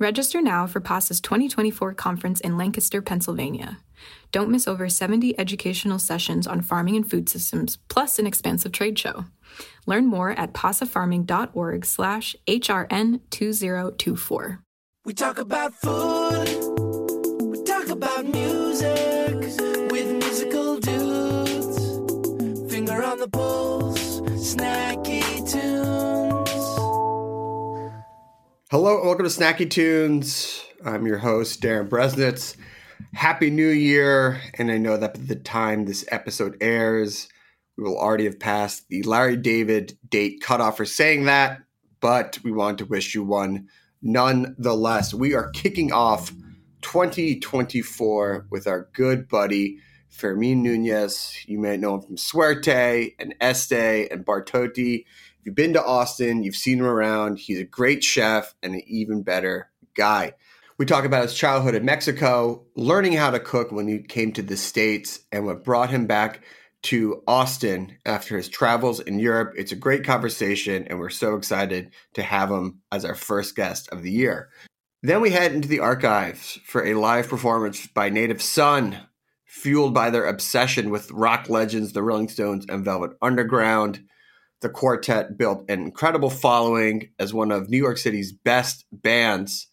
Register now for PASA's 2024 conference in Lancaster, Pennsylvania. Don't miss over 70 educational sessions on farming and food systems, plus an expansive trade show. Learn more at pasafarming.org slash HRN2024. We talk about food, we talk about music with musical dudes. Finger on the pulse, snacky tunes. Hello welcome to Snacky Tunes. I'm your host, Darin Bresnitz. Happy New Year. And I know that by the time this episode airs, we will already have passed the Larry David date cutoff for saying that, but we want to wish you one nonetheless. We are kicking off 2024 with our good buddy Fermín Núñez. You may know him from Suerte and Este and Bar Toti. If you've been to Austin, you've seen him around. He's a great chef and an even better guy. We talk about his childhood in Mexico, learning how to cook when he came to the States, and what brought him back to Austin after his travels in Europe. It's a great conversation, and we're so excited to have him as our first guest of the year. Then we head into the archives for a live performance by Native Sun, fueled by their obsession with rock legends, the Rolling Stones, and Velvet Underground. The quartet built an incredible following as one of New York City's best bands.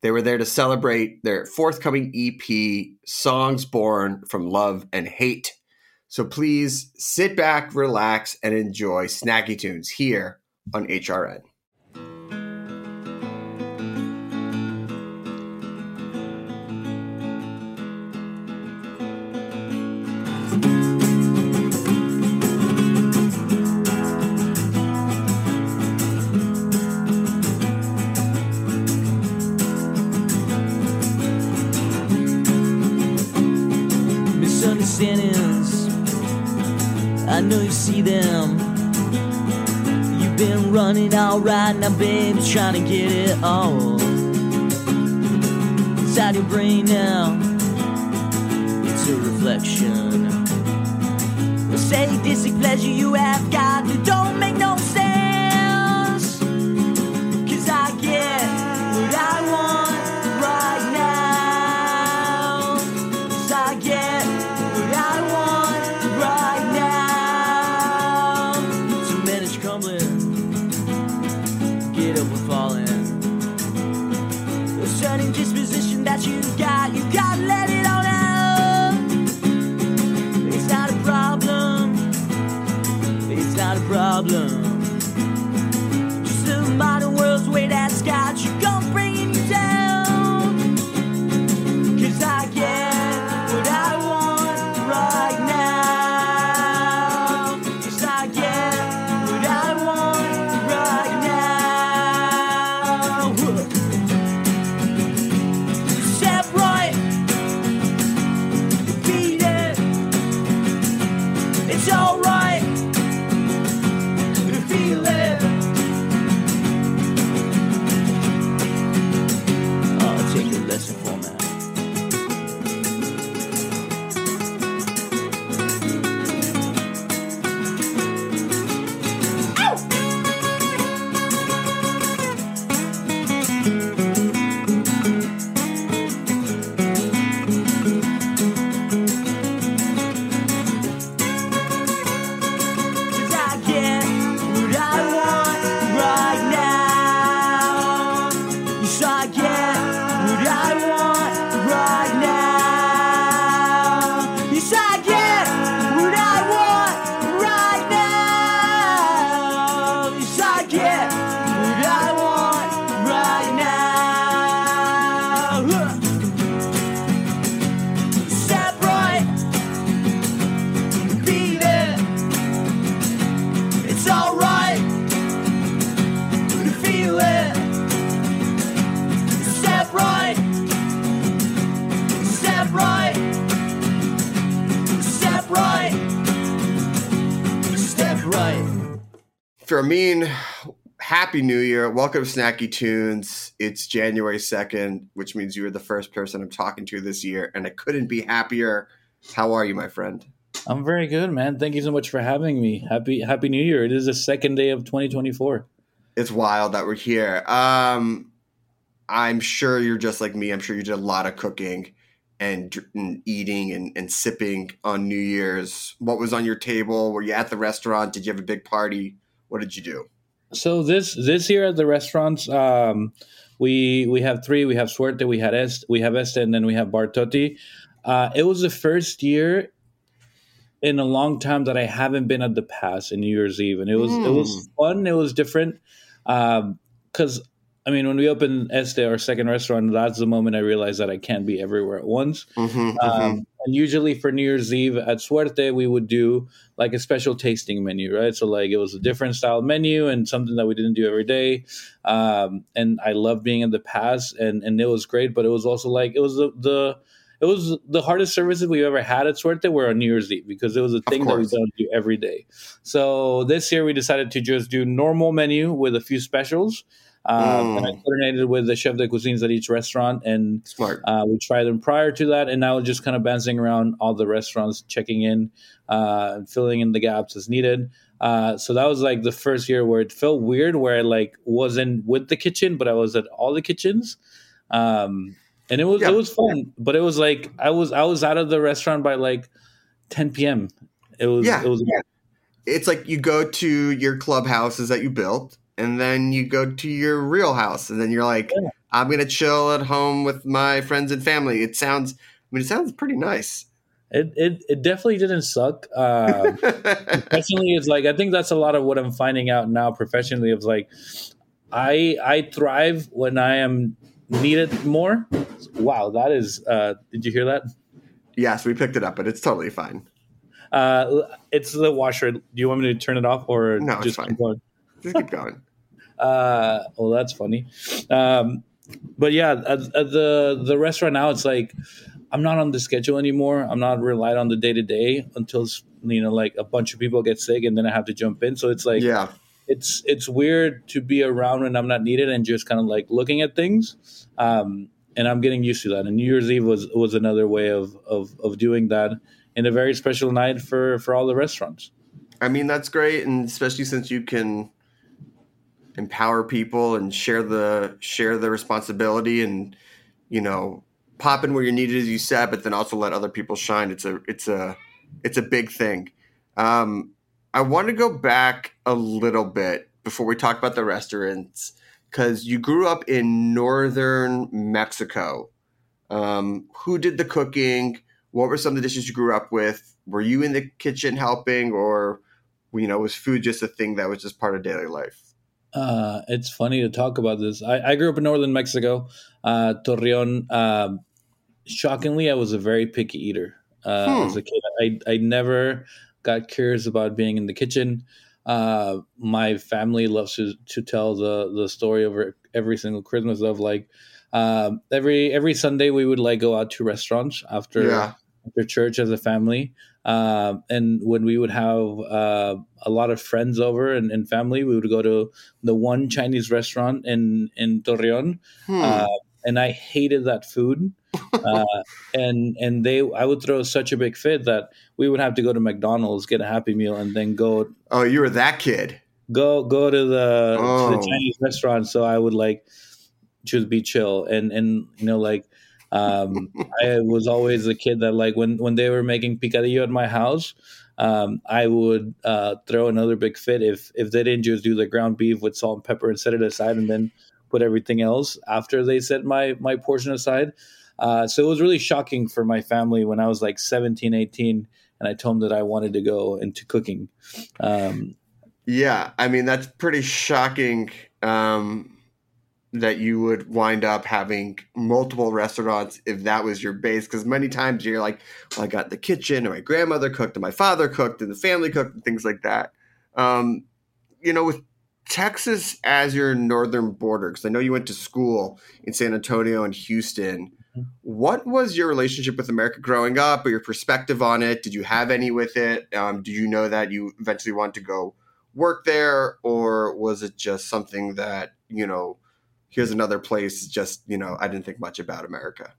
They were there to celebrate their forthcoming EP, Songs Born from Love and Hate. So please sit back, relax, and enjoy Snacky Tunes here on HRN. Been alright now, baby, trying to get it all inside your brain now. It's a reflection. Say, this is pleasure you have got Fermín, happy new year. Welcome to Snacky Tunes. It's January 2nd, which means you are the first person I'm talking to this year, and I couldn't be happier. How are you, my friend? I'm very good, man. Thank you so much for having me. Happy Happy New Year. It is the second day of 2024. It's wild that we're here. Um, I'm sure you're just like me. I'm sure you did a lot of cooking and, and eating and, and sipping on New Year's. What was on your table? Were you at the restaurant? Did you have a big party? What did you do? So this this year at the restaurants, um, we we have three. We have Suerte, we had Est, we have Este, and then we have Bar Toti. Uh, it was the first year in a long time that I haven't been at the pass in New Year's Eve, and it was it was fun. It was different because I mean, when we opened Este, our second restaurant, that's the moment I realized that I can't be everywhere at once. Mm-hmm, Um, and usually for New Year's Eve at Suerte, we would do like a special tasting menu, right? So like it was a different style menu and something that we didn't do every day. Um, and I loved being in the past, and and it was great. But it was also like it was the, the it was the hardest services we've ever had at Suerte were on New Year's Eve because it was a thing that we don't do every day. So this year we decided to just do normal menu with a few specials. Um, And I Mm. coordinated with the chef de cuisines at each restaurant, and uh, we tried them prior to that, and now we're just kind of bouncing around all the restaurants, checking in, uh, and filling in the gaps as needed. Uh, so that was like the first year where it felt weird, where I like wasn't with the kitchen, but I was at all the kitchens, um, and it was Yeah. it was fun. But it was like I was I was out of the restaurant by like 10 p.m. It was Yeah. it was Yeah. It's like you go to your clubhouses that you built, and then you go to your real house, and then you're like, Yeah. I'm gonna chill at home with my friends and family. It sounds, I mean, it sounds pretty nice. it it, it definitely didn't suck. Um, professionally it's like i think that's a lot of what i'm finding out now professionally of like i i thrive when i am needed more wow that is uh did you hear that yes, we picked it up, but it's totally fine. uh it's the washer do you want me to turn it off or No, it's just fine. keep going? Just keep going. uh well that's funny um but yeah at, at the the restaurant now it's like i'm not on the schedule anymore i'm not relied on the day to day until you know like a bunch of people get sick and then i have to jump in so it's like yeah, it's it's weird to be around when I'm not needed and just kind of like looking at things. Um, and I'm getting used to that. And New Year's Eve was was another way of of, of doing that in a very special night for for all the restaurants. I mean that's great, and especially since you can empower people and share the share the responsibility, and you know, pop in where you're needed, as you said, but then also let other people shine. It's a it's a it's a big thing. Um, I want to go back a little bit before we talk about the restaurants because you grew up in northern Mexico. Um, who did the cooking? What were some of the dishes you grew up with? Were you in the kitchen helping, or you know, was food just a thing that was just part of daily life? Uh, it's funny to talk about this. I, I grew up in northern Mexico, uh, Torreon. Um, shockingly, I was a very picky eater. Uh, Hmm. As a kid, I I never got curious about being in the kitchen. Uh, my family loves to, to tell the the story over every single Christmas of like um, every every Sunday we would like go out to restaurants after Yeah. After church as a family. Um, and when we would have uh, a lot of friends over and, and family, we would go to the one Chinese restaurant in in Torreon, Hmm. uh, and I hated that food. uh, and and they, I would throw such a big fit that we would have to go to McDonald's, get a Happy Meal, and then go oh, you were that kid. go go to the to Oh. the Chinese restaurant. So I would like just be chill and and you know like um, I was always a kid that like when when they were making picadillo at my house. Um, I would uh, throw another big fit if if they didn't just do the ground beef with salt and pepper and set it aside and then put everything else after they set my my portion aside. Uh, so it was really shocking for my family when I was like 17, 18, and I told them that I wanted to go into cooking. Um, Yeah, I mean that's pretty shocking um, that you would wind up having multiple restaurants if that was your base. Because many times you're like, "Well, I got the kitchen, and my grandmother cooked, and my father cooked, and the family cooked, and things like that." Um, you know, with Texas as your northern border, because I know you went to school in San Antonio and Houston. What was your relationship with America growing up, or your perspective on it? Did you have any with it? Um, did you know that you eventually want to go work there, or was it just something that you know? Here's another place. Just you know, I didn't think much about America.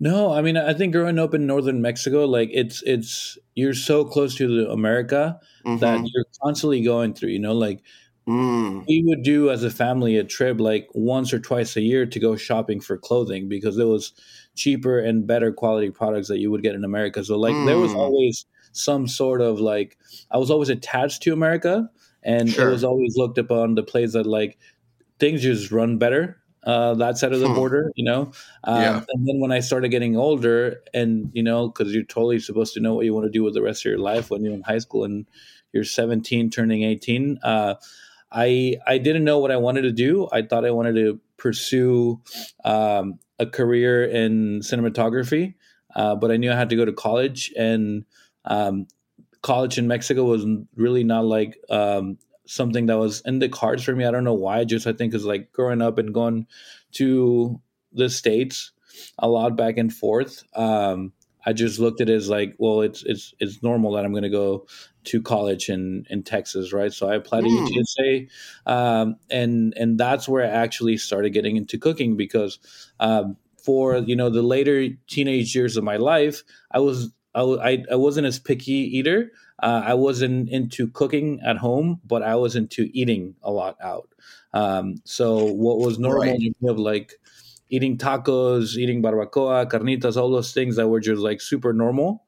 No, I mean, I think growing up in northern Mexico, like it's it's you're so close to the America Mhm. that you're constantly going through. You know, like Mm. we would do as a family a trip like once or twice a year to go shopping for clothing because it was cheaper and better quality products that you would get in America. So like there was Mm. always some sort of like I was always attached to America and Sure. it was always looked upon the place that like things just run better uh, that side of the Hmm. border, you know. Um, Yeah. And then when I started getting older, and you know, because you're totally supposed to know what you want to do with the rest of your life when you're in high school and you're 17, turning 18. Uh, I I didn't know what I wanted to do. I thought I wanted to pursue um, a career in cinematography, uh, but I knew I had to go to college, and um, college in Mexico was really not like um, something that was in the cards for me. I don't know why. Just I think is like growing up and going to the states a lot back and forth. Um, I just looked at it as like, well, it's it's it's normal that I'm going to go to college in in Texas, right? So I applied Mm. to UTSA, um, and and that's where I actually started getting into cooking because um, for you know the later teenage years of my life, I was I, I wasn't as picky eater. Uh, I wasn't into cooking at home, but I was into eating a lot out. Um, so what was normal Right. of like eating tacos, eating barbacoa, carnitas, all those things that were just like super normal.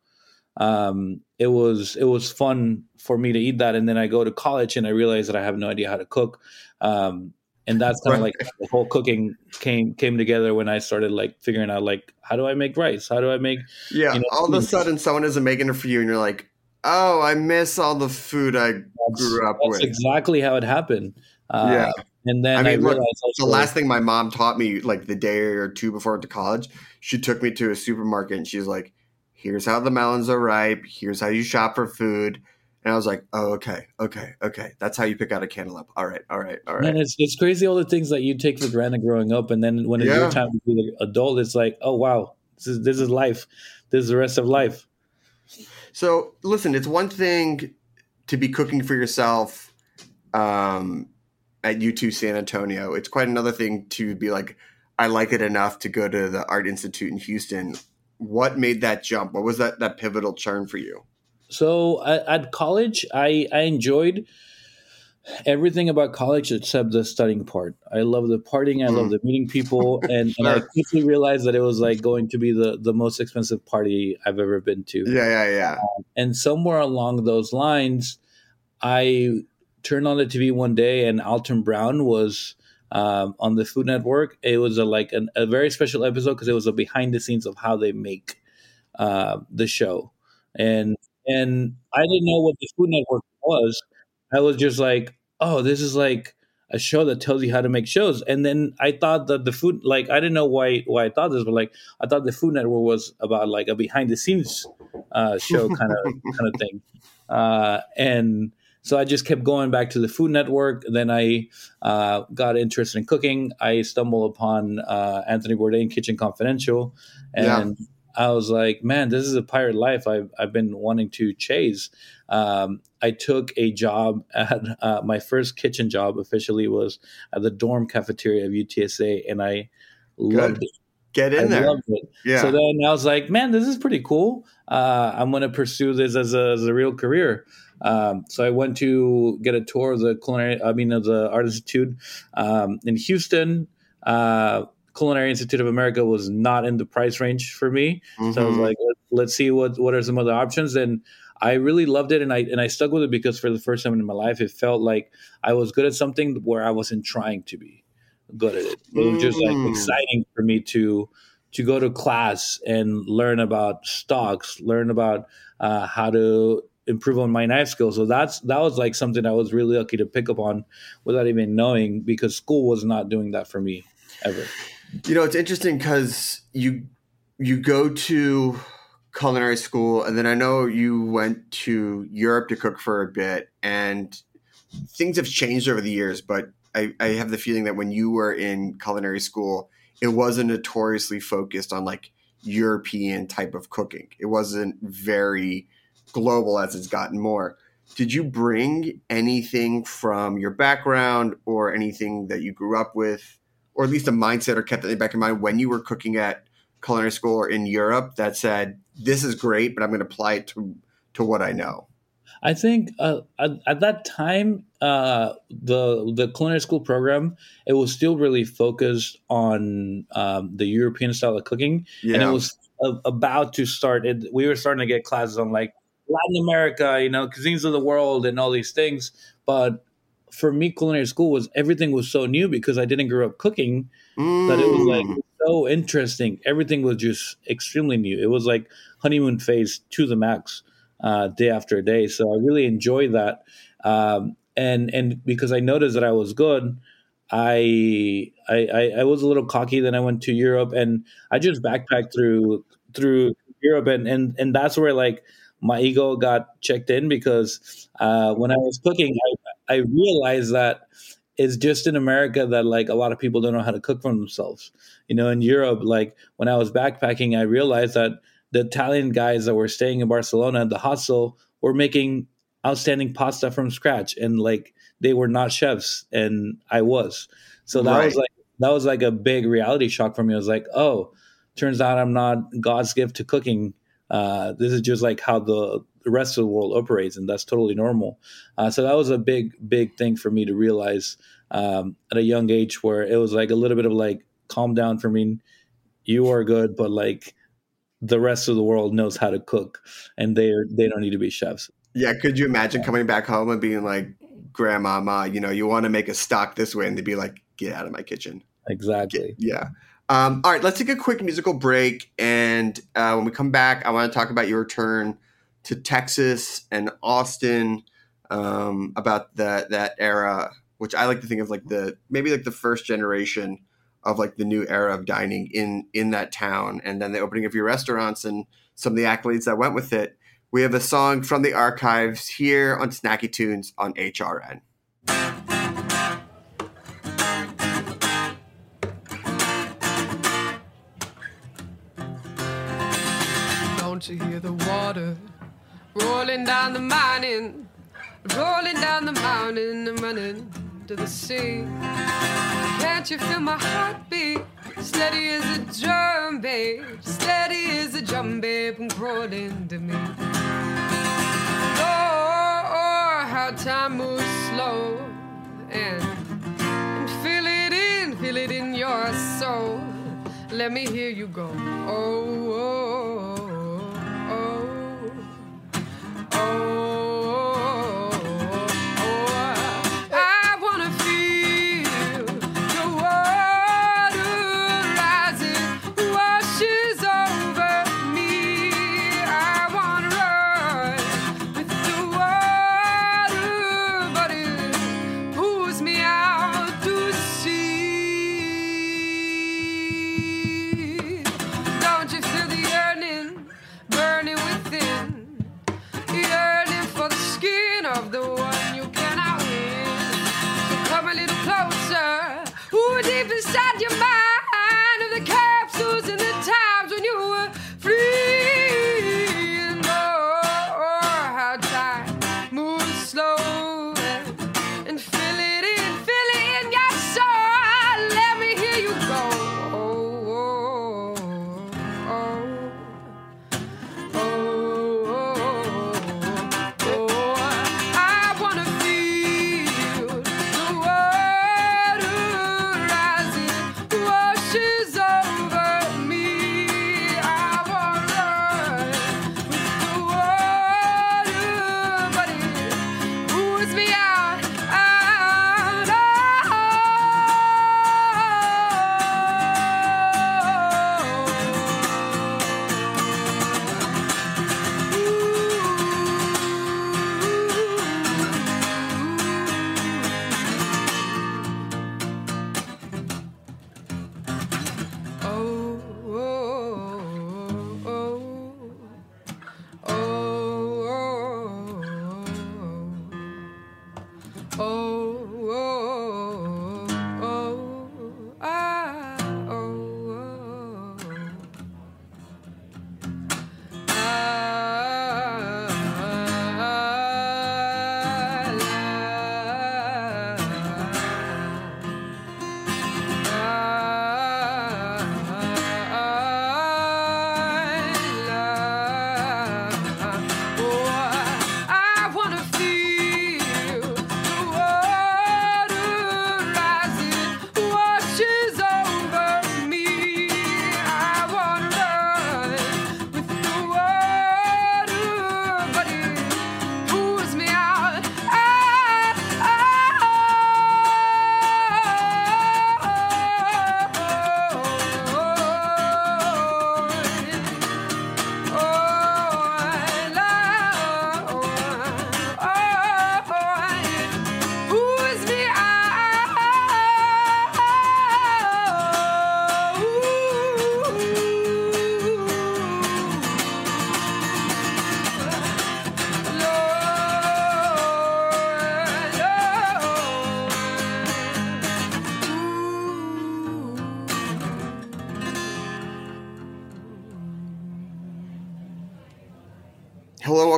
Um, it was it was fun for me to eat that, and then I go to college and I realize that I have no idea how to cook. Um, and that's kind of Right. like the whole cooking came came together when I started like figuring out like how do I make rice? How do I make Yeah, you know, all of a sudden someone isn't making it for you, and you're like, "Oh, I miss all the food I grew up with. that's exactly how it happened. Uh, Yeah. and then I I, mean, look, realized the last thing my mom taught me, like the day or two before I went to college, she took me to a supermarket and she's like, "Here's how the melons are ripe. Here's how you shop for food." And I was like, "Oh, okay, okay, okay. That's how you pick out a cantaloupe. All right, all right, all right." Man, it's it's crazy all the things that you take for granted growing up, and then when it's Yeah. your time to be an adult, it's like, oh wow, this is this is life. This is the rest of life. So listen, it's one thing to be cooking for yourself um, at UT San Antonio. It's quite another thing to be like, I like it enough to go to the Art Institute in Houston. What made that jump? What was that that pivotal turn for you? So at, at college, I I enjoyed everything about college except the studying part. I love the partying. I love Mm. the meeting people, and, and I quickly realized that it was like going to be the the most expensive party I've ever been to. Yeah, yeah, yeah. And somewhere along those lines, I turned on the TV one day and Alton Brown was um, on the Food Network. It was a, like an, a very special episode because it was a behind the scenes of how they make uh, the show. And and I didn't know what the Food Network was. I was just like, oh, this is like a show that tells you how to make shows. And then I thought that the food, like, I didn't know why why I thought this, but like, I thought the Food Network was about like a behind the scenes uh, show kind of kind of thing. Uh, and so I just kept going back to the Food Network. Then I uh, got interested in cooking. I stumbled upon uh, Anthony Bourdain Kitchen Confidential, Yeah. and I was like, man, this is a pirate life I've, I've been wanting to chase. Um, I took a job at uh, my first kitchen job officially was at the dorm cafeteria of UTSA, and I loved it. Get in I there. Yeah. So then I was like, man, this is pretty cool. Uh, I'm going to pursue this as a, as a real career. Um, so I went to get a tour of the culinary, I mean, of the Art Institute um, in Houston. Uh, Culinary Institute of America was not in the price range for me. So I was Mhm. like, Let, let's see what what are some other options. And I really loved it, and I and I stuck with it because for the first time in my life, it felt like I was good at something where I wasn't trying to be good at it. It was just like Mm. exciting for me to to go to class and learn about stocks, learn about uh, how to improve on my knife skills. So that's that was like something I was really lucky to pick up on without even knowing because school was not doing that for me ever. You know, it's interesting because you you go to culinary school, and then I know you went to Europe to cook for a bit, and things have changed over the years. But I, I have the feeling that when you were in culinary school, it wasn't notoriously focused on like European type of cooking. It wasn't very global as it's gotten more. did you bring anything from your background or anything that you grew up with, or at least a mindset or kept that back in mind when you were cooking at culinary school or in Europe that said, "This is great, but I'm going to apply it to to what I know"? I think uh, at, at, that time, uh, the the culinary school program it was still really focused on um, the European style of cooking, yeah. and it was a, about to start. It, we were starting to get classes on like Latin America, you know, cuisines of the world, and all these things. But for me, culinary school was everything was so new because I didn't grow up cooking mm. that it was like mm. So interesting. Everything was just extremely new. It was like honeymoon phase to the max uh, day after day. So I really enjoyed that. Um, and and because I noticed that I was good, I, I I was a little cocky. Then I went to Europe and I just backpacked through through Europe and and and that's where like my ego got checked in because uh, when I was cooking, I, I realized that it's just in America that like a lot of people don't know how to cook for themselves. You know, in Europe, like when I was backpacking, I realized that the Italian guys that were staying in Barcelona at the hostel were making outstanding pasta from scratch and like they were not chefs and I was. So that right. was like that was like a big reality shock for me. I was like, oh, turns out I'm not God's gift to cooking. Uh, this is just like how the, the rest of the world operates, and that's totally normal. Uh, so that was a big, big thing for me to realize um, at a young age, where it was like a little bit of like, calm down for me. You are good, but like the rest of the world knows how to cook and they they don't need to be chefs. Yeah, could you imagine coming back home and being like, "Grandmama, you know, you want to make a stock this way," and they'd be like, "Get out of my kitchen." Exactly. Get, yeah. Um, all right, let's take a quick musical break, and uh, when we come back, I want to talk about your return to Texas and Austin, um, about that that era, which I like to think of like the maybe like the first generation of like the new era of dining in in that town and then the opening of your restaurants and some of the accolades that went with it. We have a song from the archives here on snacky tunes on hrn don't you hear the water rolling down the mountain rolling down the mountain and running to the sea. Can't you feel my heartbeat? Steady as a drum, babe. Steady as a drum, babe. And crawling to me. Oh, how time moves slow. And, and feel it in, feel it in your soul. Let me hear you go. oh, oh. oh, oh.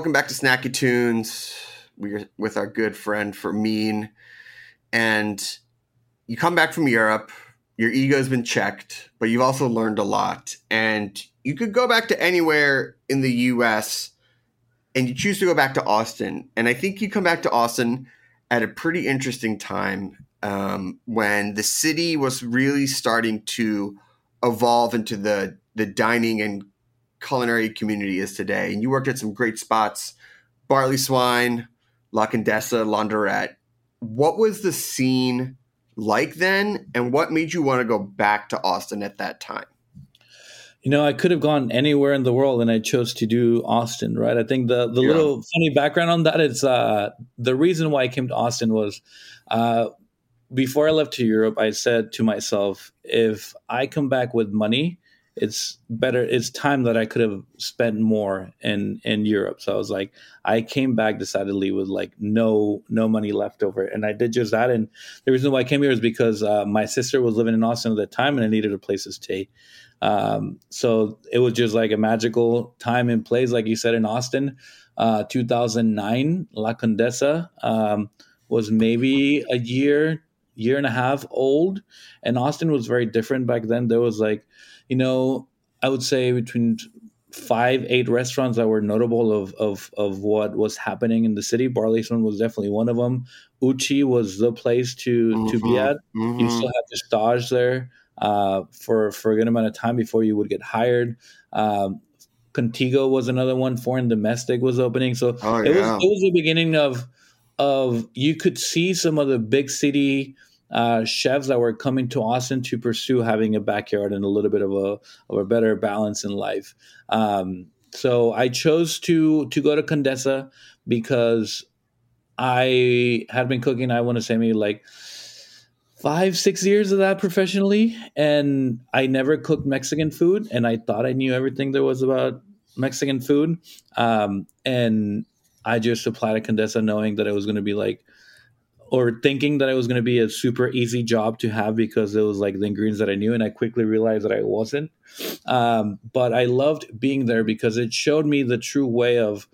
Welcome back to Snacky Tunes. We're with our good friend Fermín, and you come back from Europe. Your ego's been checked, but you've also learned a lot. And you could go back to anywhere in the U.S. and you choose to go back to Austin. And I think you come back to Austin at a pretty interesting time um, when the city was really starting to evolve into the the dining and culinary community is today. And you worked at some great spots, Barley Swine, La Condesa, Launderette. What was the scene like then, and what made you want to go back to Austin at that time? You know, I could have gone anywhere in the world, and I chose to do Austin. Right? I think the the yeah. little funny background on that is uh, the reason why I came to Austin was uh, before I left to Europe. I said to myself, if I come back with money, it's better it's time that i could have spent more in in europe. So i was like i came back decidedly with like no no money left over. And i did just that. And the reason why i came here is because uh, my sister was living in austin at the time and i needed a place to stay. Um, so it was just like a magical time and place like you said in austin. Uh, 2009 la condesa um, was maybe a year year and a half old. And austin was very different back then. There was like you know, I would say between five, eight restaurants that were notable of of of what was happening in the city. Barley's was definitely one of them. Uchi was the place to mm-hmm. to be mm-hmm. at. Mm-hmm. You still had to stage there uh, for for a good amount of time before you would get hired. Um, Contigo was another one. Foreign domestic was opening, so oh, yeah. it was it was the beginning of of you could see some of the big city uh, chefs that were coming to Austin to pursue having a backyard and a little bit of a of a better balance in life. Um, so I chose to to go to Condesa because I had been cooking. I want to say maybe like five six years of that professionally, and I never cooked Mexican food, and I thought I knew everything there was about Mexican food, um, and I just applied to Condesa knowing that it was going to be like or thinking that it was going to be a super easy job to have because it was like the ingredients that I knew, and I quickly realized that I wasn't. Um, but I loved being there because it showed me the true way of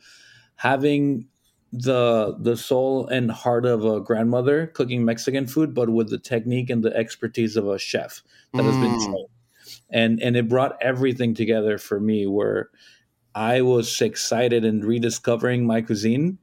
having the the soul and heart of a grandmother cooking Mexican food, but with the technique and the expertise of a chef that mm. has been mm. trained. And and it brought everything together for me where I was excited and rediscovering my cuisine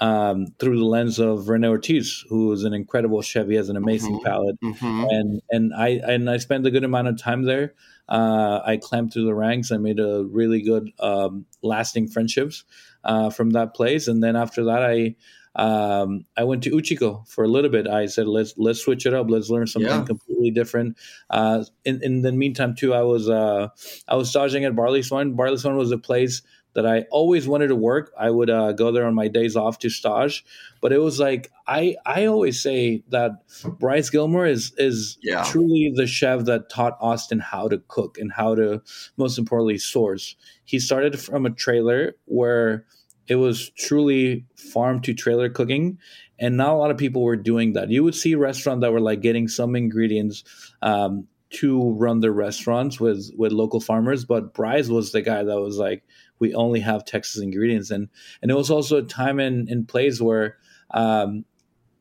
um, through the lens of Rene Ortiz, who is an incredible chef. He has an amazing mm-hmm. palate, mm-hmm. and and I and I spent a good amount of time there. Uh, I climbed through the ranks. I made a really good, um, lasting friendships uh, from that place, and then after that, I um, I went to Uchiko for a little bit. I said, let's let's switch it up. Let's learn something yeah. completely different. Uh, in, in the meantime, too, I was uh, I was staging at Barley Swine. Barley Swine was a place that I always wanted to work. I would uh, go there on my days off to stage, but it was like I I always say that Bryce Gilmore is is yeah. truly the chef that taught Austin how to cook and how to most importantly source. He started from a trailer where it was truly farm to trailer cooking and not a lot of people were doing that you would see restaurants that were like getting some ingredients um, to run their restaurants with with local farmers but bryce was the guy that was like we only have Texas ingredients. And and it was also a time and in place where um,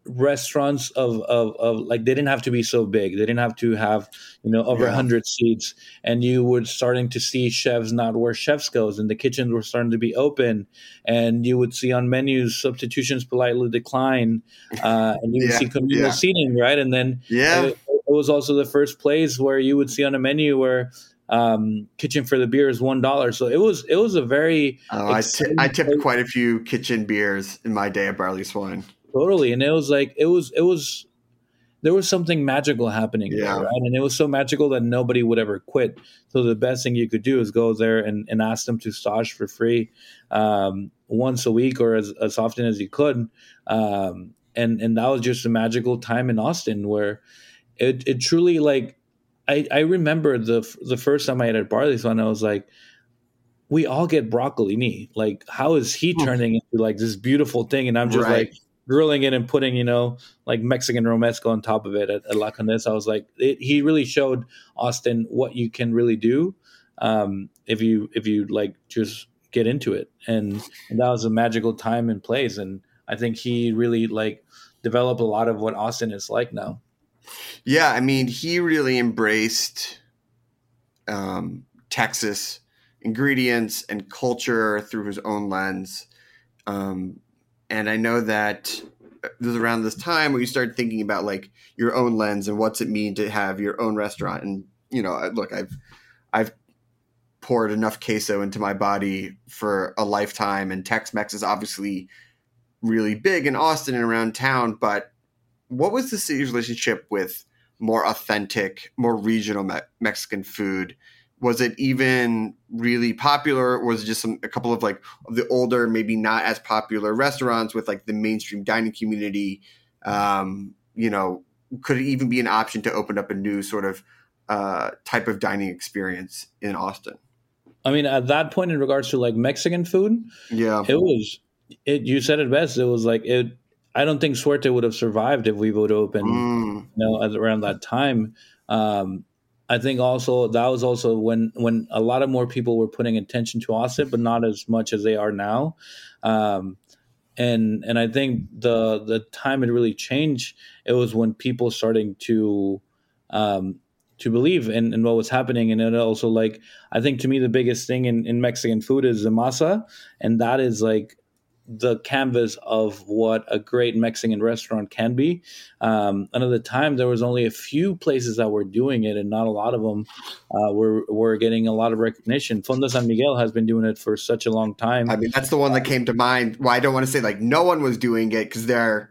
restaurants of, of, of like they didn't have to be so big they didn't have to have you know over a yeah. 100 seats and you were starting to see chefs not where chefs goes and the kitchens were starting to be open and you would see on menus substitutions politely decline uh, and you would yeah. see communal yeah. seating right and then yeah it, it was also the first place where you would see on a menu where um, kitchen for the beer is one dollar. So it was it was a very. Oh, I, t- I tipped quite a few kitchen beers in my day at Barley Swine. Totally, and it was like it was it was there was something magical happening yeah. there, right? And it was so magical that nobody would ever quit. So the best thing you could do is go there and, and ask them to stage for free um, once a week or as, as often as you could. Um, and and that was just a magical time in Austin where it, it truly like I, I remember the the first time I had at Barley Swine, I was like, we all get broccolini. Like, how is he hmm. turning into like this beautiful thing? And I'm just right. like grilling it and putting, you know, like Mexican romesco on top of it at, at La Condesa. I was like, it, he really showed Austin what you can really do um, if you if you like just get into it, and, and that was a magical time and place. And I think he really like developed a lot of what Austin is like now. Yeah, I mean, he really embraced um, Texas ingredients and culture through his own lens. Um, and I know that it was around this time where you started thinking about like your own lens and what's it mean to have your own restaurant. And you know, look, I've I've poured enough queso into my body for a lifetime, and Tex-Mex is obviously really big in Austin and around town. But what was the city's relationship with more authentic, more regional me- Mexican food? Was it even really popular? Or was it just some, a couple of like of the older, maybe not as popular restaurants with like the mainstream dining community? Um, you know, could it even be an option to open up a new sort of uh, type of dining experience in Austin? I mean, at that point, in regards to like Mexican food, yeah, it was. It you said it best. It was like it. I don't think Suerte would have survived if we would open, mm. you know, at, around that time. Um, I think also that was also when when a lot of more people were putting attention to Austin, but not as much as they are now. Um, and and I think the the time it really changed. It was when people starting to um, to believe in, in what was happening. And it also like I think to me the biggest thing in, in Mexican food is the masa, and that is like the canvas of what a great Mexican restaurant can be. Um, and at the time, there was only a few places that were doing it, and not a lot of them uh, were were getting a lot of recognition. Fonda San Miguel has been doing it for such a long time. I mean, that's the one that came to mind. Well, I don't want to say like no one was doing it because they're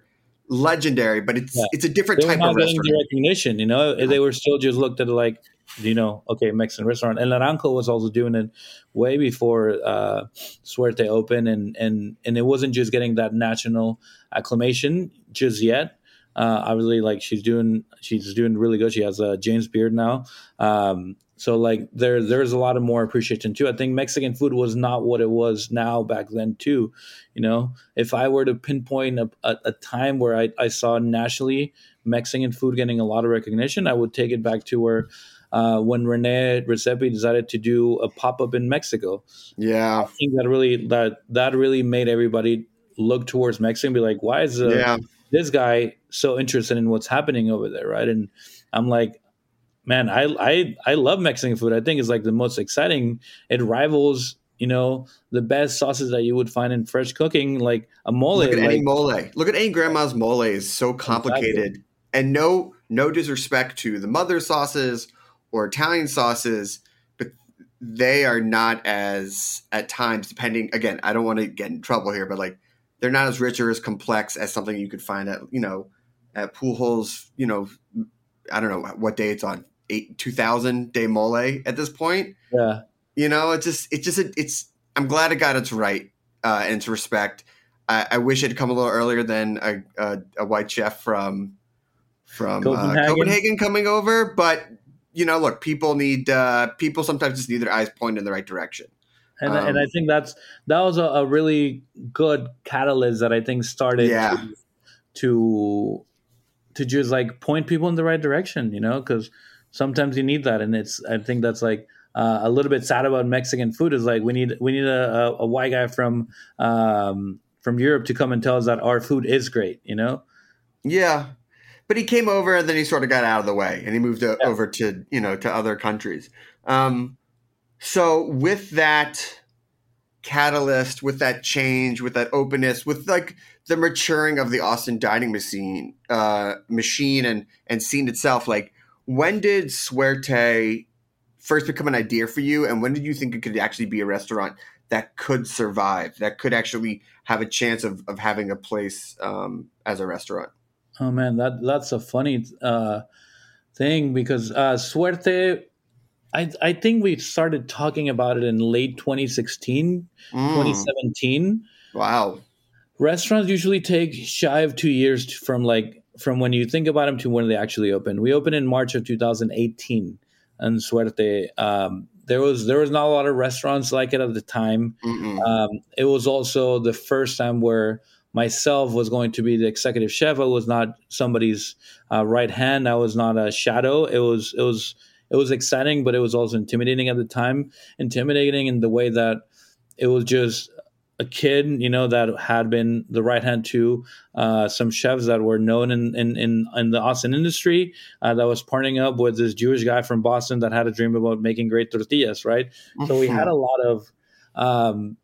legendary, but it's yeah. it's a different they type of restaurant. Recognition, you know, they were still just looked at like, you know, okay, Mexican restaurant. And Naranjo was also doing it way before uh, Suerte opened, and and and it wasn't just getting that national acclamation just yet. Uh, obviously, like she's doing, she's doing really good. She has a James Beard now. Um, so like there there's a lot of more appreciation too. I think Mexican food was not what it was now back then too. You know, if I were to pinpoint a, a, a time where I, I saw nationally Mexican food getting a lot of recognition, I would take it back to where uh, when Rene Redzepi decided to do a pop up in Mexico. Yeah, I think that really that that really made everybody look towards Mexico and be like, why is uh, yeah. this guy so interested in what's happening over there, right? And I'm like, man, I I I love Mexican food. I think it's like the most exciting. It rivals, you know, the best sauces that you would find in fresh cooking, like a mole. Look at like, any mole. Look at any grandma's mole is so complicated. Exactly. And no no disrespect to the mother sauces or Italian sauces, but they are not as at times depending again, I don't want to get in trouble here, but like they're not as rich or as complex as something you could find at, you know, at Pujol's, you know, I don't know what day it's on, eight two thousand de mole at this point. Yeah, you know, it's just it's just it's. I'm glad it got its right uh, and its respect. I, I wish it had come a little earlier than a, a, a white chef from from uh, Copenhagen. Uh, Copenhagen coming over, but you know, look, people need uh, people sometimes just need their eyes pointed in the right direction. And, um, and I think that's that was a, a, really good catalyst that I think started yeah. to, to to just like point people in the right direction, you know, because sometimes you need that, and it's I think that's like uh, a little bit sad about Mexican food is like we need we need a, a white guy from um, from Europe to come and tell us that our food is great, you know? Yeah, but he came over and then he sort of got out of the way and he moved yeah. over to you know to other countries. Um, so with that catalyst, with that change, with that openness, with like the maturing of the Austin dining machine, uh, machine and and scene itself, like when did Suerte first become an idea for you, and when did you think it could actually be a restaurant that could survive, that could actually have a chance of, of having a place um, as a restaurant? Oh man, that that's a funny uh, thing because uh, Suerte. I, I think we started talking about it in late 2016, mm. 2017. Wow. Restaurants usually take shy of two years from like from when you think about them to when they actually open. We opened in March of 2018 in Suerte. Um, there was there was not a lot of restaurants like it at the time. Um, it was also the first time where myself was going to be the executive chef. I was not somebody's uh, right hand. I was not a shadow. It was it was it was exciting, but it was also intimidating at the time. Intimidating in the way that it was just a kid, you know, that had been the right hand to uh, some chefs that were known in in in, in the Austin industry. Uh, that was partnering up with this Jewish guy from Boston that had a dream about making great tortillas, right? So we had a lot of um,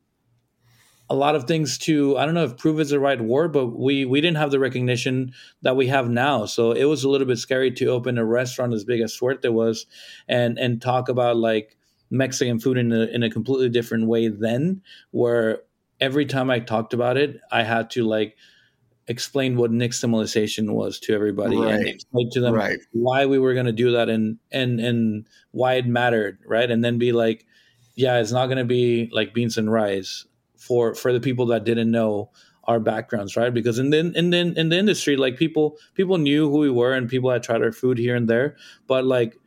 a lot of things to I don't know if prove is the right word, but we we didn't have the recognition that we have now. So it was a little bit scary to open a restaurant as big as Suerte was, and and talk about like Mexican food in a in a completely different way then, where every time I talked about it, I had to like explain what nixtamalization was to everybody Right. and explain to them Right. why we were going to do that and and and why it mattered, right? And then be like, yeah, it's not going to be like beans and rice for for the people that didn't know our backgrounds, right? Because in the in the in the industry, like people people knew who we were and people had tried our food here and there, but like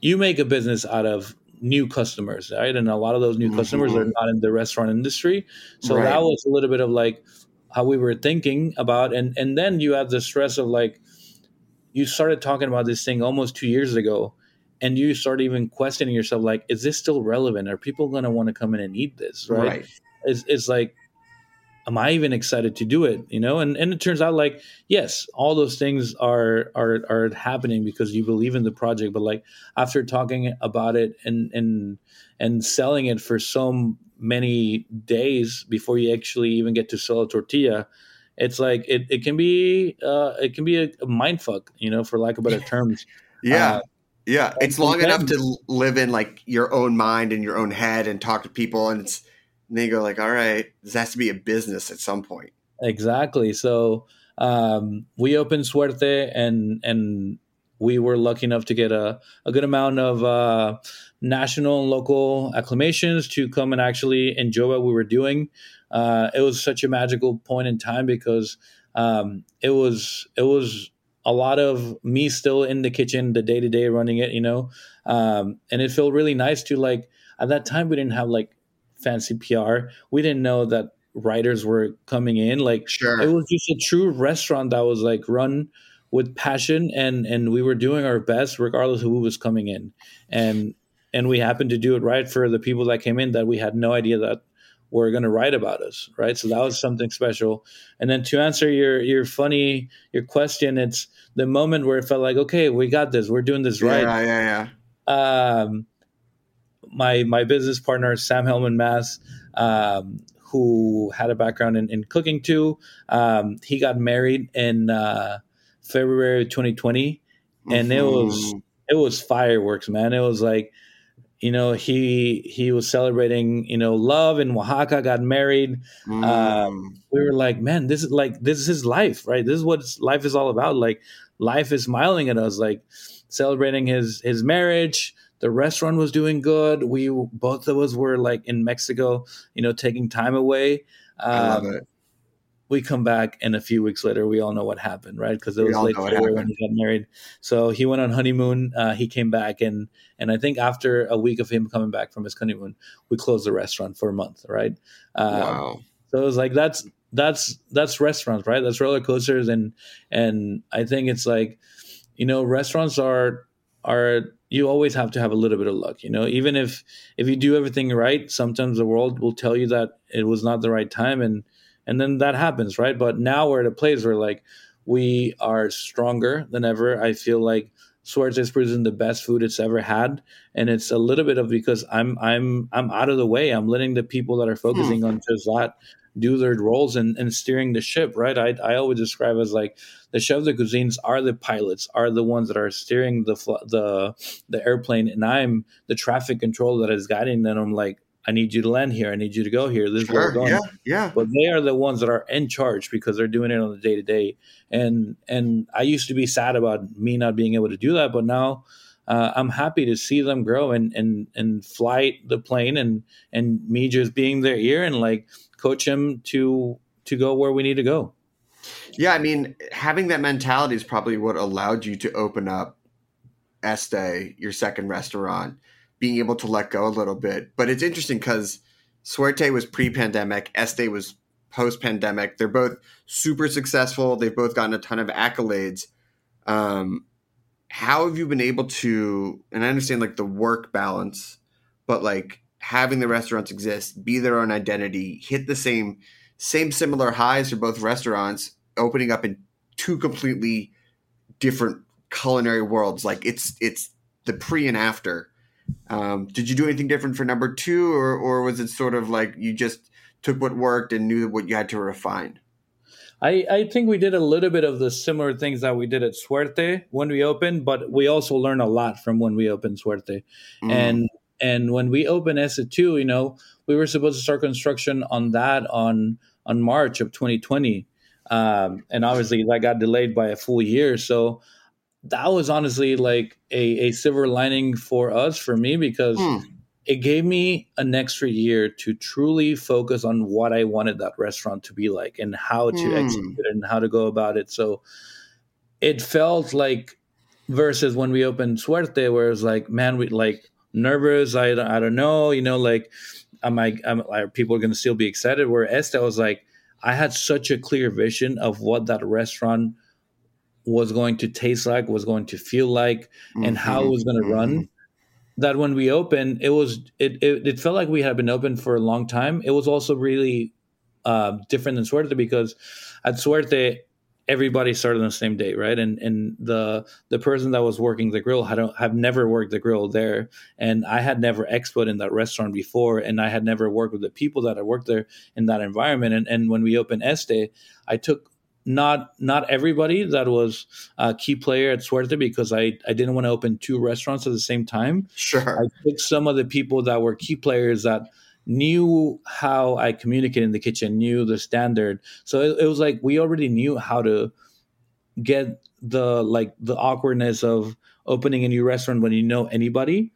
you make a business out of new customers, right? And a lot of those new mm-hmm. customers are not in the restaurant industry. So Right. that was a little bit of like how we were thinking about and and then you have the stress of like you started talking about this thing almost 2 years ago and you start even questioning yourself like is this still relevant? Are people going to want to come in and eat this, right? Right. It's it's like am I even excited to do it? You know, and and it turns out like yes, all those things are are are happening because you believe in the project. But like after talking about it and and and selling it for so many days before you actually even get to sell a tortilla, it's like it, it can be uh, it can be a, a mind fuck, you know, for lack of better terms. Yeah. Uh, yeah. It's long enough to live in like your own mind and your own head and talk to people and it's and they go like, all right, this has to be a business at some point. Exactly. So um, we opened Suerte, and and we were lucky enough to get a, a good amount of uh, national and local acclamations to come and actually enjoy what we were doing. Uh, it was such a magical point in time because um, it was it was a lot of me still in the kitchen, the day to day running it, you know, um, and it felt really nice to like at that time we didn't have like fancy PR. We didn't know that writers were coming in. Like Sure. it was just a true restaurant that was like run with passion and and we were doing our best regardless of who was coming in. And and we happened to do it right for the people that came in that we had no idea that were going to write about us, right? So that was something special. And then to answer your your funny your question, it's the moment where it felt like, okay, we got this. We're doing this right Yeah, yeah, yeah. um, my my business partner Sam Hellman-Mass, um, who had a background in, in cooking too. Um, he got married in uh, February 2020, and it was Mhm. it was fireworks, man. It was like you know he he was celebrating you know love in Oaxaca, got married. Mm. um, we were like, man, this is like this is his life, right? This is what life is all about. Like life is smiling at us, like celebrating his his marriage. The restaurant was doing good. We both of us were like in Mexico, you know, taking time away. I love Um, it. we come back and a few weeks later we all know what happened right because it was late February when he got married so he went on honeymoon uh, he came back and and i think after a week of him coming back from his honeymoon we closed the restaurant for a month right um, wow. so it was like that's that's that's restaurants right that's roller coasters and and i think it's like you know restaurants are are you always have to have a little bit of luck you know? Even if if you do everything right sometimes the world will tell you that it was not the right time and and then that happens right? But now we're at a place where like we are stronger than ever. I feel like Suerte is producing the best food it's ever had, and it's a little bit of because I'm I'm I'm out of the way. I'm letting the people that are hmm. focusing on just that do their roles and, and steering the ship. Right? I I always describe as like the chef de cuisines are the pilots, are the ones that are steering the the the airplane, and I'm the traffic control that is guiding them. I'm like, I need you to land here. I need you to go here. This is where we're going Yeah, yeah. but they are the ones that are in charge because they're doing it on the day to day. And and I used to be sad about me not being able to do that, but now uh, I'm happy to see them grow and and and fly the plane and and me just being their ear and like coach them to to go where we need to go. Yeah, I mean, having that mentality is probably what allowed you to open up Este, your second restaurant, being able to let go a little bit. But it's interesting because Suerte was pre-pandemic, Este was post-pandemic. They're both super successful. They've both gotten a ton of accolades. Um, how have you been able to? And I understand like the work balance, but like, having the restaurants exist, be their own identity, hit the same same similar highs for both restaurants, opening up in two completely different culinary worlds. Like it's it's the pre and after. Um, did you do anything different for number two, or or was it sort of like you just took what worked and knew what you had to refine? I, I think we did a little bit of the similar things that we did at Suerte when we opened, but we also learned a lot from when we opened Suerte. Mm. And and when we opened ESTE 2, you know, we were supposed to start construction on that on on March of 2020. Um, and obviously that got delayed by a full year. So that was honestly like a, a silver lining for us, for me, because mm it gave me an extra year to truly focus on what I wanted that restaurant to be like and how to mm. execute it and how to go about it. So it felt like versus when we opened Suerte, where it's like, man, we like nervous. I don't, I don't know, you know, like, am I, am, are people going to still be excited? Where ESTE was like, I had such a clear vision of what that restaurant was going to taste like, was going to feel like, mm-hmm. and how it was going to mm-hmm. run that when we opened, it was it, it, it felt like we had been open for a long time. It was also really uh, different than Suerte because at Suerte everybody started on the same day, right? And and the the person that was working the grill had have never worked the grill there, and I had never expoed in that restaurant before, and I had never worked with the people that I worked there in that environment. And and when we opened ESTE, I took not not everybody that was a key player at Suerte because I, I didn't want to open two restaurants at the same time. Sure. I took some of the people that were key players that knew how I communicated in the kitchen, knew the standard. So it, it was like we already knew how to get the like the awkwardness of opening a new restaurant when you know anybody.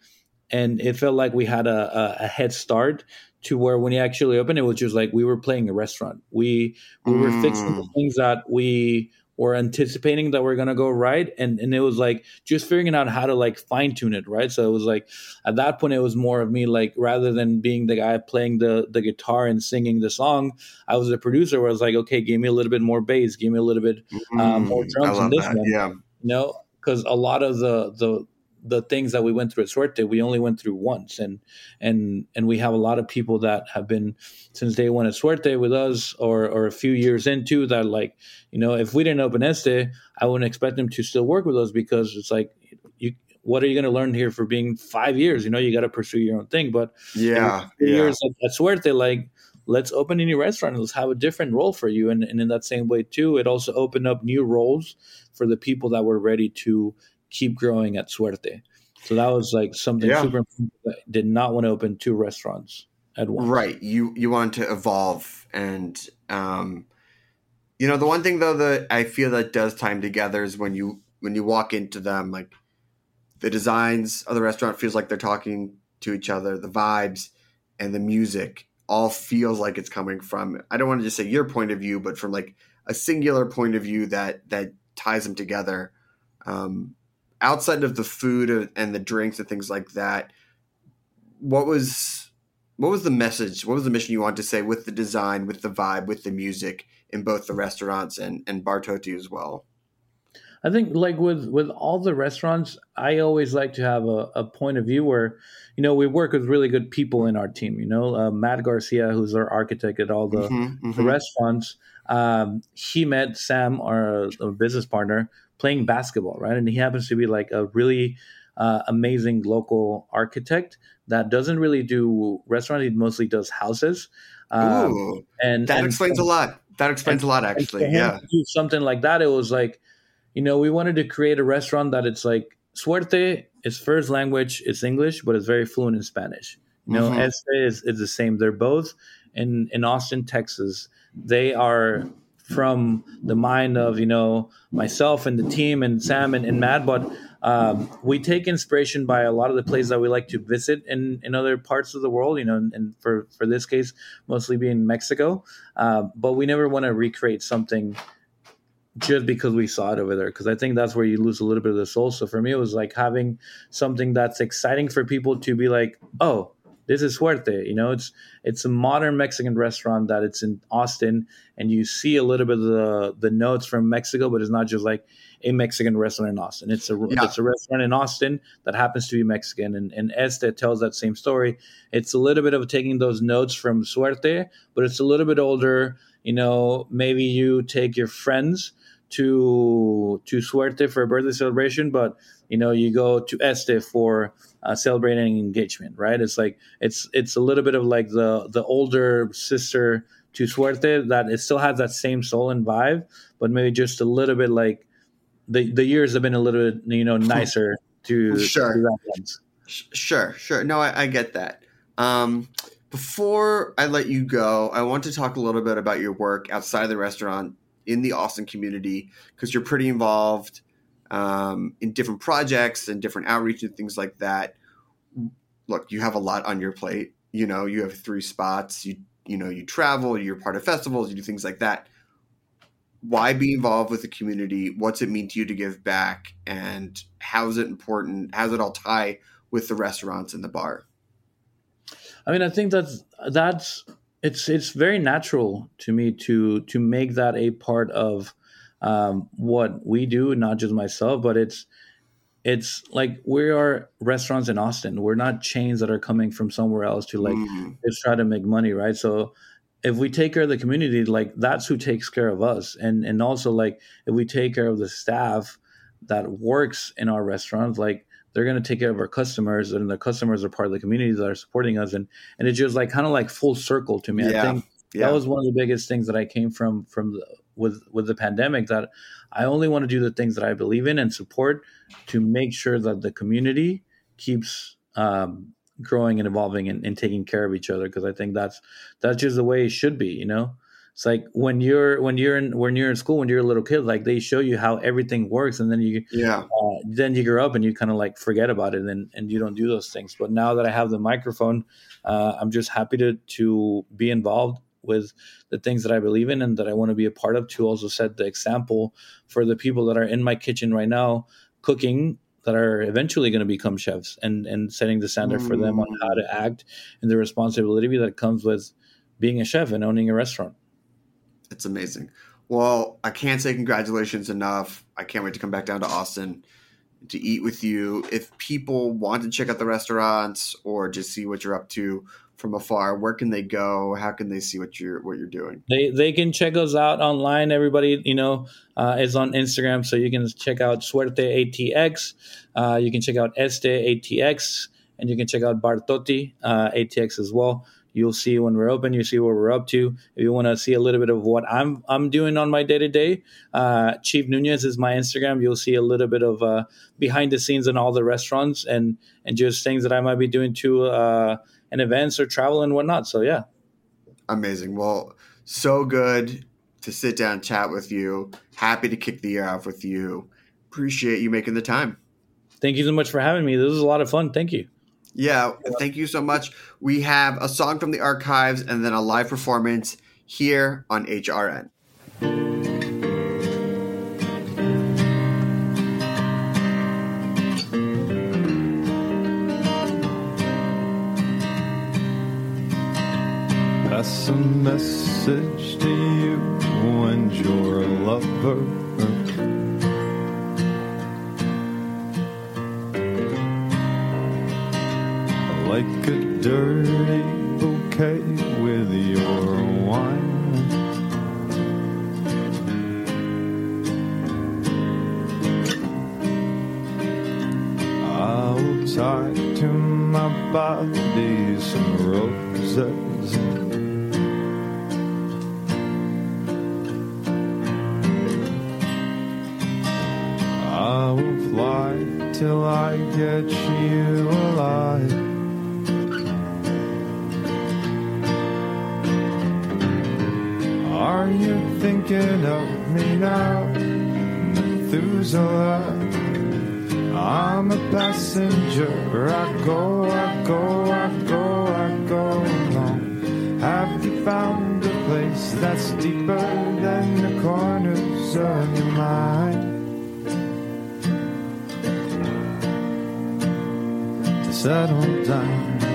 And it felt like we had a, a head start to where when he actually opened it was just like we were playing a restaurant we we were mm. fixing the mm. things that we were anticipating that were going to go right and and it was like just figuring out how to like fine tune it right so it was like at that point it was more of me like rather than being the guy playing the the guitar and singing the song i was a producer where i was like okay give me a little bit more bass give me a little bit um, more mm, drums in this that. one yeah you know because a lot of the the the things that we went through at Suerte, we only went through once, and and and we have a lot of people that have been since day one at Suerte with us, or or a few years into that. Like, you know, if we didn't open ESTE, I wouldn't expect them to still work with us because it's like you. What are you going to learn here for being five years? You know, you got to pursue your own thing. But yeah, yeah. years at, at Suerte, like let's open a new restaurant let's have a different role for you and, and in that same way too it also opened up new roles for the people that were ready to keep growing at Suerte. So that was like something yeah. super important. did not want to open two restaurants at once. Right. You you want to evolve and um you know the one thing though that I feel that does time together is when you when you walk into them like the designs of the restaurant feels like they're talking to each other, the vibes and the music all feels like it's coming from I don't want to just say your point of view, but from like a singular point of view that that ties them together. Um, outside of the food and the drinks and things like that, what was what was the message? What was the mission you wanted to say with the design, with the vibe, with the music in both the restaurants and and Bar Toti as well? I think like with with all the restaurants, I always like to have a, a point of view where, you know, we work with really good people in our team. You know, uh, Matt Garcia, who's our architect at all the, mm-hmm, mm-hmm. the restaurants, um, he met Sam, our, our business partner, playing basketball, right? And he happens to be like a really uh, amazing local architect that doesn't really do restaurants. He mostly does houses. Um, Ooh, and that and, explains and, a lot. That explains and, a lot, actually. Yeah, something like that. It was like, you know, we wanted to create a restaurant that it's like Suerte. Its first language is English, but it's very fluent in Spanish. You know, mm-hmm. ESTE is, is the same. They're both in in Austin, Texas. They are from the mind of you know myself and the team and Sam and, and Matt, but um, we take inspiration by a lot of the places that we like to visit in, in other parts of the world. You know, and, and for for this case, mostly being Mexico, uh, but we never want to recreate something just because we saw it over there because i think that's where you lose a little bit of the soul so for me it was like having something that's exciting for people to be like oh this is Suerte. You know, it's it's a modern Mexican restaurant that it's in Austin, and you see a little bit of the the notes from Mexico, but it's not just like a Mexican restaurant in Austin. It's a Yeah. it's a restaurant in Austin that happens to be Mexican, and, and Este tells that same story. It's a little bit of taking those notes from Suerte, but it's a little bit older. You know, maybe you take your friends to to Suerte for a birthday celebration, but you know you go to Este for uh, celebrating engagement, right? It's like it's it's a little bit of like the the older sister to Suerte that it still has that same soul and vibe, but maybe just a little bit like the the years have been a little bit you know nicer to, Sure. to Sure, sure. No, I, I get that. Um, before I let you go, I want to talk a little bit about your work outside of the restaurant in the Austin community because you're pretty involved um, in different projects and different outreach and things like that. Look, you have a lot on your plate. You know, you have three spots. You you know, you travel. You're part of festivals. You do things like that. Why be involved with the community? What's it mean to you to give back? And how is it important? How does it all tie with the restaurants and the bar? I mean, I think that's that's it's it's very natural to me to to make that a part of um, what we do, not just myself, but it's it's like we are restaurants in Austin. We're not chains that are coming from somewhere else to like Mm, just try to make money, right? So if we take care of the community, like that's who takes care of us, and and also like if we take care of the staff that works in our restaurants, like they're going to take care of our customers, and the customers are part of the community that are supporting us, and and it's just like kind of like full circle to me. I think yeah. that was one of the biggest things that I came from from the, with with the pandemic that I only want to do the things that I believe in and support to make sure that the community keeps um, growing and evolving and, and taking care of each other because I think that's that's just the way it should be. You know, it's like when you're when you're in when you're in school when you're a little kid, like they show you how everything works, and then you yeah. uh, then you grow up and you kind of like forget about it and, and you don't do those things. But now that I have the microphone, uh, I'm just happy to to be involved with the things that I believe in and that I want to be a part of to also set the example for the people that are in my kitchen right now cooking that are eventually going to become chefs and and setting the standard for them on how to act and the responsibility that comes with being a chef and owning a restaurant. It's amazing. Well, I can't say congratulations enough. I can't wait to come back down to Austin to eat with you. If people want to check out the restaurants or just see what you're up to from afar, where can they go? How can they see what you're what you're doing? They they can check us out online. Everybody, you know, uh, is on Instagram, so you can check out Suerte ATX. Uh, you can check out Este ATX, and you can check out Bar Toti uh, ATX as well. You'll see when we're open. You see what we're up to. If you want to see a little bit of what I'm I'm doing on my day to day, Chef Nunez is my Instagram. You'll see a little bit of uh, behind the scenes in all the restaurants and and just things that I might be doing to uh, and events or travel and whatnot. So yeah. Amazing. Well, so good to sit down and chat with you. Happy to kick the year off with you. Appreciate you making the time. Thank you so much for having me. This was a lot of fun. Thank you. Yeah, thank you so much. We have a song from the archives and then a live performance here on HRN. Pass a message to you and your lover. Like a dirty bouquet with your wine. I'll tie to my body some roses. I will fly till I get you passenger. I go, I go, I go, I go along. Have you found a place that's deeper than the corners of your mind? To settle down.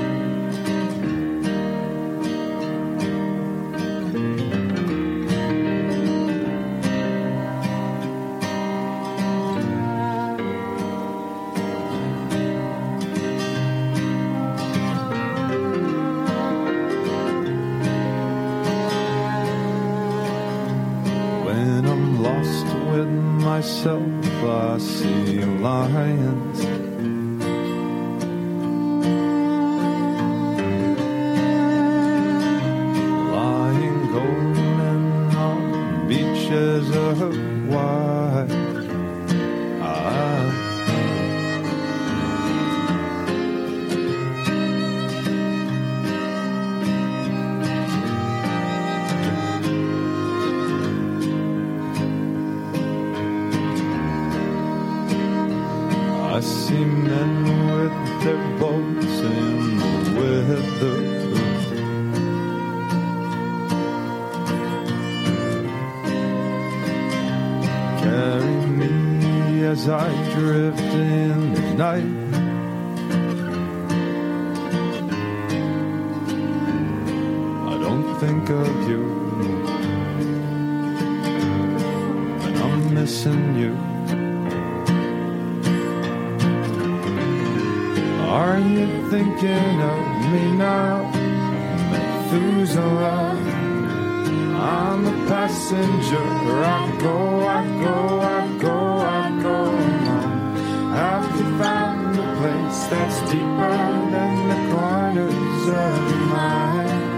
Missing you. Are you thinking of me now, Methuselah? I'm a passenger. I go, I go, I go, I go along. Have you found a place that's deeper than the corners of your mind?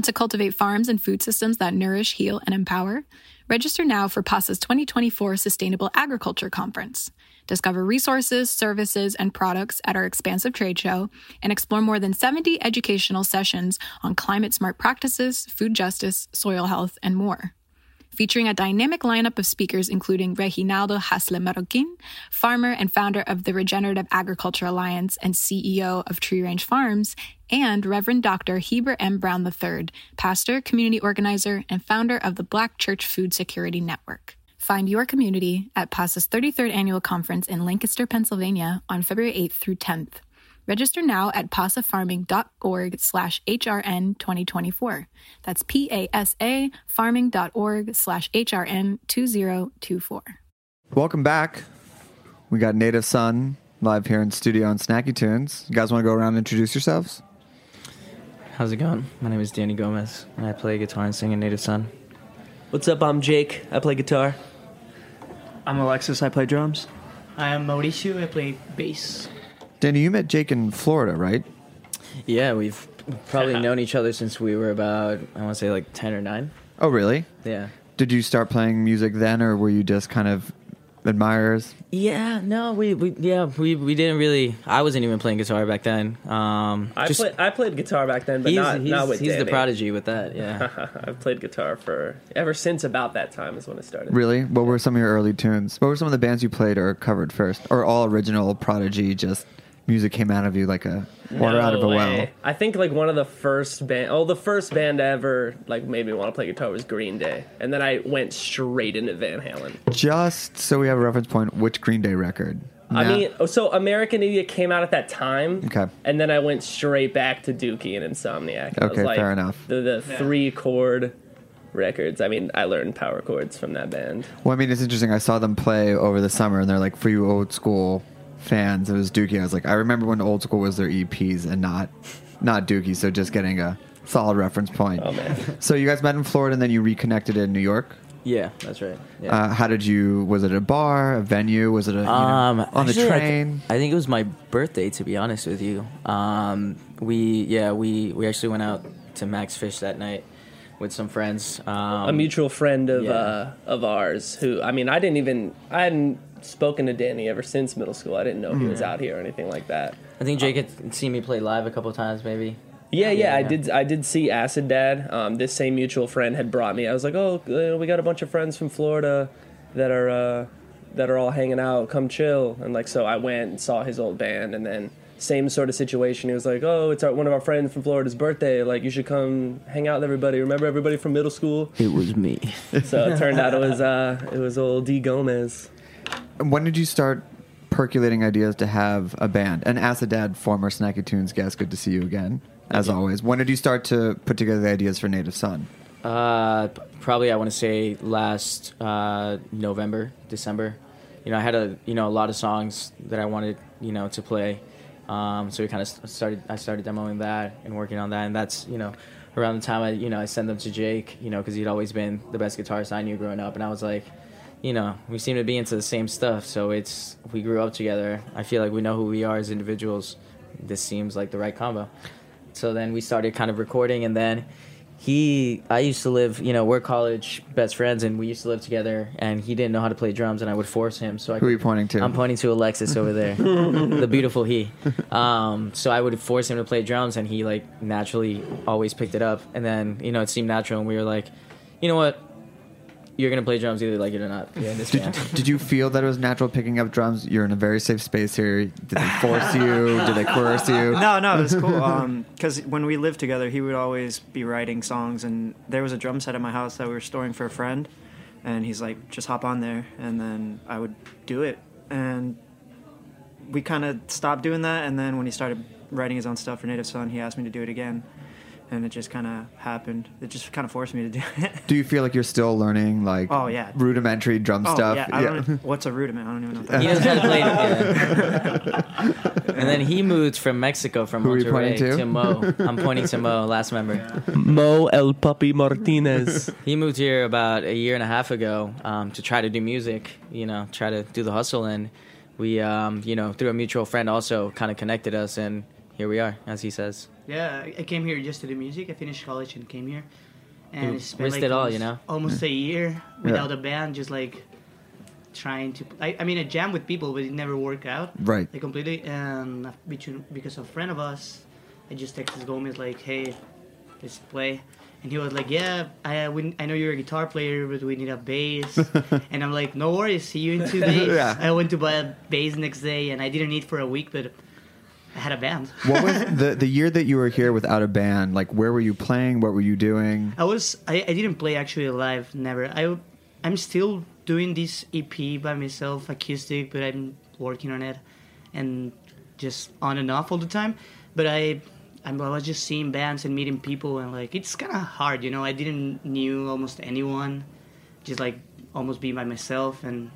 Want to cultivate farms and food systems that nourish, heal, and empower? Register now for PASA's 2024 Sustainable Agriculture Conference. Discover resources, services, and products at our expansive trade show and explore more than 70 educational sessions on climate smart practices, food justice, soil health, and more featuring a dynamic lineup of speakers including Reginaldo Haslett-Marroquin, farmer and founder of the Regenerative Agriculture Alliance and CEO of Tree Range Farms, and Reverend Dr. Heber M. Brown III, pastor, community organizer, and founder of the Black Church Food Security Network. Find your community at PASA's 33rd annual conference in Lancaster, Pennsylvania on February 8th through 10th. Register now at pasafarming.org slash HRN 2024. That's P-A-S-A farming.org slash HRN 2024. Welcome back. We got Native Sun live here in studio on Snacky Tunes. You guys want to go around and introduce yourselves? How's it going? My name is Danny Gomez, and I play guitar and sing in Native Sun. What's up? I'm Jake. I play guitar. I'm Alexis. I play drums. I am Mauricio. I play bass. Danny, you met Jake in Florida, right? Yeah, we've probably known each other since we were about, I want to say like 10 or 9. Oh, really? Yeah. Did you start playing music then, or were you just kind of admirers? Yeah, no, we, we yeah, we, we didn't really, I wasn't even playing guitar back then. Um, I, just- play, I played guitar back then, but he's, not, he's, not with he's the prodigy with that, yeah. I've played guitar for ever since about that time is when I started. Really? What were some of your early tunes? What were some of the bands you played or covered first? Or all original Prodigy, just music came out of you like a water No out of a well? I think like one of the first band, oh, the first band ever like made me want to play guitar was Green Day, and then I went straight into Van Halen. Just so we have a reference point, which Green Day record? I Nah. mean, oh, so American Idiot came out at that time. Okay. And then I went straight back to Dookie and Insomniac. It was Okay, like fair enough. The, the three chord records. I mean, I learned power chords from that band. Well, I mean, it's interesting. I saw them play over the summer, and they're like, for you old school fans, it was Dookie. I was like, I remember when old school was their EPs and not not Dookie. So just getting a solid reference point. Oh man. So you guys met in Florida, and then you reconnected in New York. Yeah, that's right. Yeah. Uh, how did you? Was it a bar, a venue? Was it a you know, Um, on actually, the I, train? th- I think it was my birthday. To be honest with you, um, we yeah we we actually went out to Max Fish that night with some friends. Um, a mutual friend of yeah. uh, of ours who I mean I didn't even I hadn't spoken to Danny ever since middle school. I didn't know he was Mhm. out here or anything like that. I think Jake had seen me play live a couple times, maybe. Yeah, yeah, Yeah, I did. I did see Acid Dad. Um, this same mutual friend had brought me. I was like, "Oh, uh, we got a bunch of friends from Florida that are uh, that are all hanging out. Come chill." And like, so I went and saw his old band, and then same sort of situation. He was like, "Oh, it's our, one of our friends from Florida's birthday. Like, you should come hang out with everybody. Remember everybody from middle school?" It was me. So it turned out it was uh, it was old D Gomez. When did you start percolating ideas to have a band? And Acid Dad, former Snacky Tunes guest, good to see you again, as always. When did you start to put together the ideas for Native Sun? Uh, probably I want to say last uh, November, December. You know, I had a you know a lot of songs that I wanted you know to play. Um, so we kind of started. I started demoing that and working on that, and that's you know around the time I you know I sent them to Jake. You know, because he'd always been the best guitarist I knew growing up, and I was like, you know, we seem to be into the same stuff. So it's we grew up together. I feel like we know who we are as individuals. This seems like the right combo. So then we started kind of recording, and then he, I used to live, you know, we're college best friends, and we used to live together. And he didn't know how to play drums, and I would force him. So i who are you pointing to i'm pointing to Alexis over there, the beautiful he. Um, so I would force him to play drums, and he like naturally always picked it up. And then you know it seemed natural, and we were like, you know what, you're gonna play drums either like it or not. Yeah, in this Did, band. did you feel that it was natural picking up drums? You're in a very safe space here. Did they force you? Did they coerce you? No, no, it was cool. Um, because when we lived together, he would always be writing songs, and there was a drum set at my house that we were storing for a friend, and he's like, "Just hop on there," and then I would do it, and we kind of stopped doing that, and then when he started writing his own stuff for Native Sun, he asked me to do it again, and it just kind of happened. It just kind of forced me to do it. Do you feel like you're still learning like Oh, yeah. rudimentary drum oh stuff? yeah, I don't what's a rudiment? I don't even know. What that He is. knows how to play it. yeah. and then he moved from Mexico, from Who are you Monterrey pointing to? to Mo. I'm pointing to Mo, last member. Mo El Puppy Martinez. He moved here about a year and a half ago um, to try to do music, you know, try to do the hustle. And we, um, you know, through a mutual friend also kind of connected us. And here we are, as he says. Yeah, I I came here just to do music. I finished college and came here, and You it's spent risked like it all, almost, you know? almost a mm. year without a band, just like trying to. I, I mean, I jammed with people, but it never worked out. Right. Like completely, and between because a friend of us, I just texted Gomez like, "Hey, let's play." And he was like, "Yeah, I uh, we, I know you're a guitar player, but we need a bass." and I'm like, "No worries, see you in two days." Yeah. I went to buy a bass next day, and I didn't need for a week, but I had a band. What was the the year that you were here without a band? Like, where were you playing? What were you doing? I was I, I didn't play actually live, never. I I'm still doing this EP by myself, acoustic, but I'm working on it, and just on and off all the time. But I I'm, I was just seeing bands and meeting people, and like it's kind of hard, you know. I didn't knew almost anyone, just like almost be by myself, and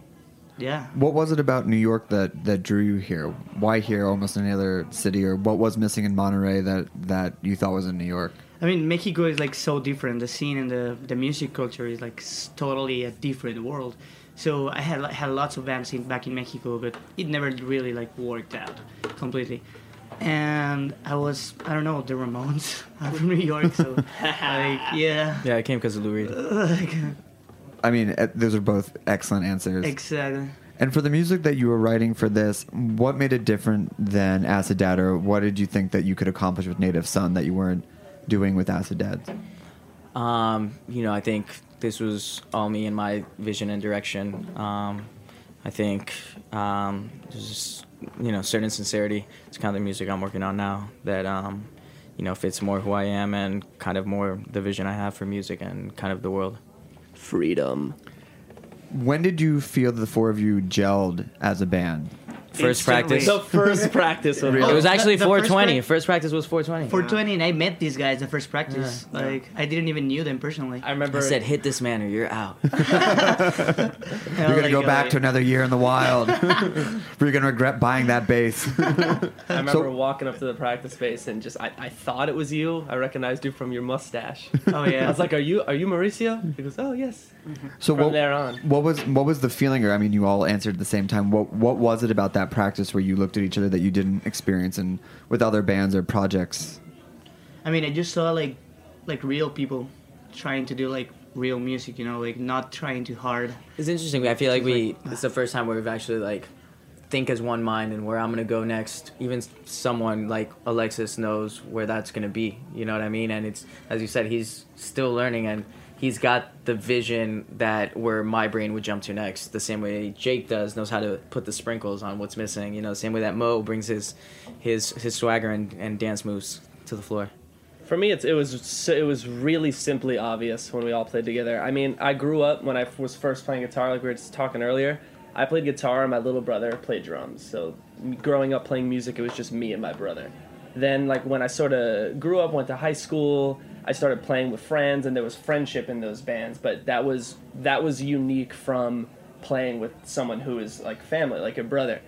yeah. What was it about New York that that drew you here? Why here, almost any other city, or what was missing in Monterrey that that you thought was in New York? I mean, Mexico is like so different. The scene and the the music culture is like totally a different world. So I had had lots of bands in, back in Mexico, but it never really like worked out completely. And I was I don't know the Ramones are from New York, so like yeah, Yeah, it came because of Lou Reed. I mean, eh, those are both excellent answers. exactly. And for the music that you were writing for this, what made it different than Acid Dad, or what did you think that you could accomplish with Native Sun that you weren't doing with Acid Dad? Um, you know, I think this was all me and my vision and direction. Um, I think um, there's just, you know certain sincerity. It's kind of the music I'm working on now that um, you know fits more who I am and kind of more the vision I have for music and kind of the world. Freedom. When did you feel the four of you gelled as a band? First Instantly. practice. The first practice of It was actually The- the first 420. prac- First practice was 420. 420, and I met these guys the first practice. Like I didn't even knew them personally. I remember I said, "Hit this man or you're out." You're gonna go back to another year in the wild. You're gonna regret buying that bass. I remember walking up to the practice space and just I, I thought it was you. I recognized you from your mustache. Oh yeah. I was like, "Are you are you Mauricio?" He goes, "Oh yes." Mm-hmm. So From what, there on. what was what was the feeling? Or I mean, you all answered at the same time. What what was it about that practice where you looked at each other that you didn't experience and with other bands or projects? I mean, I just saw like like real people trying to do like real music. You know, like not trying too hard. It's interesting. I feel like we. It's the first time where we've actually like think as one mind and where I'm gonna go next. Even someone like Alexis knows where that's gonna be. You know what I mean? And it's as you said, he's still learning and he's got the vision that where my brain would jump to next. The same way Jake does knows how to put the sprinkles on what's missing. You know, the same way that Mo brings his his his swagger and, and dance moves to the floor. For me, it's, it was it was really simply obvious when we all played together. I mean, I grew up when i was first playing guitar, like we were just talking earlier. I played guitar, and my little brother played drums. So, growing up playing music, it was just me and my brother. Then, like when I sort of grew up, went to high school, I started playing with friends, and there was friendship in those bands. But that was that was unique from playing with someone who is like family, like a brother.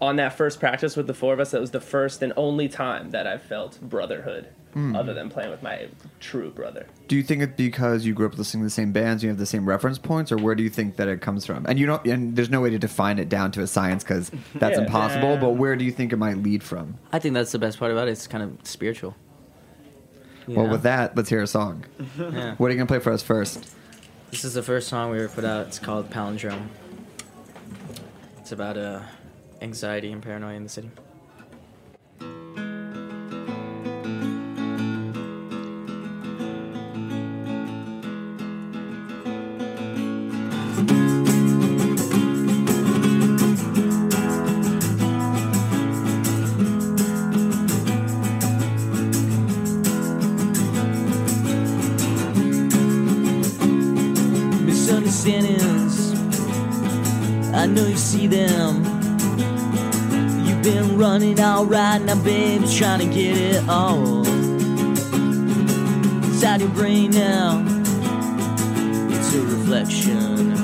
On that first practice with the four of us, that was the first and only time that I felt brotherhood, Hmm. other than playing with my true brother. Do you think it's because you grew up listening to the same bands, you have the same reference points, or where do you think that it comes from? And you don't, and there's no way to define it down to a science because that's Yeah. impossible. Yeah. But where do you think it might lead from? I think that's the best part about it. It's kind of spiritual. You Well, with that, let's hear a song. Yeah. What are you gonna play for us first? This is the first song we ever put out. It's called Palindrome. It's about uh, anxiety and paranoia in the city. See them. You've been running alright now, baby, trying to get it all. Inside your brain now, it's a reflection.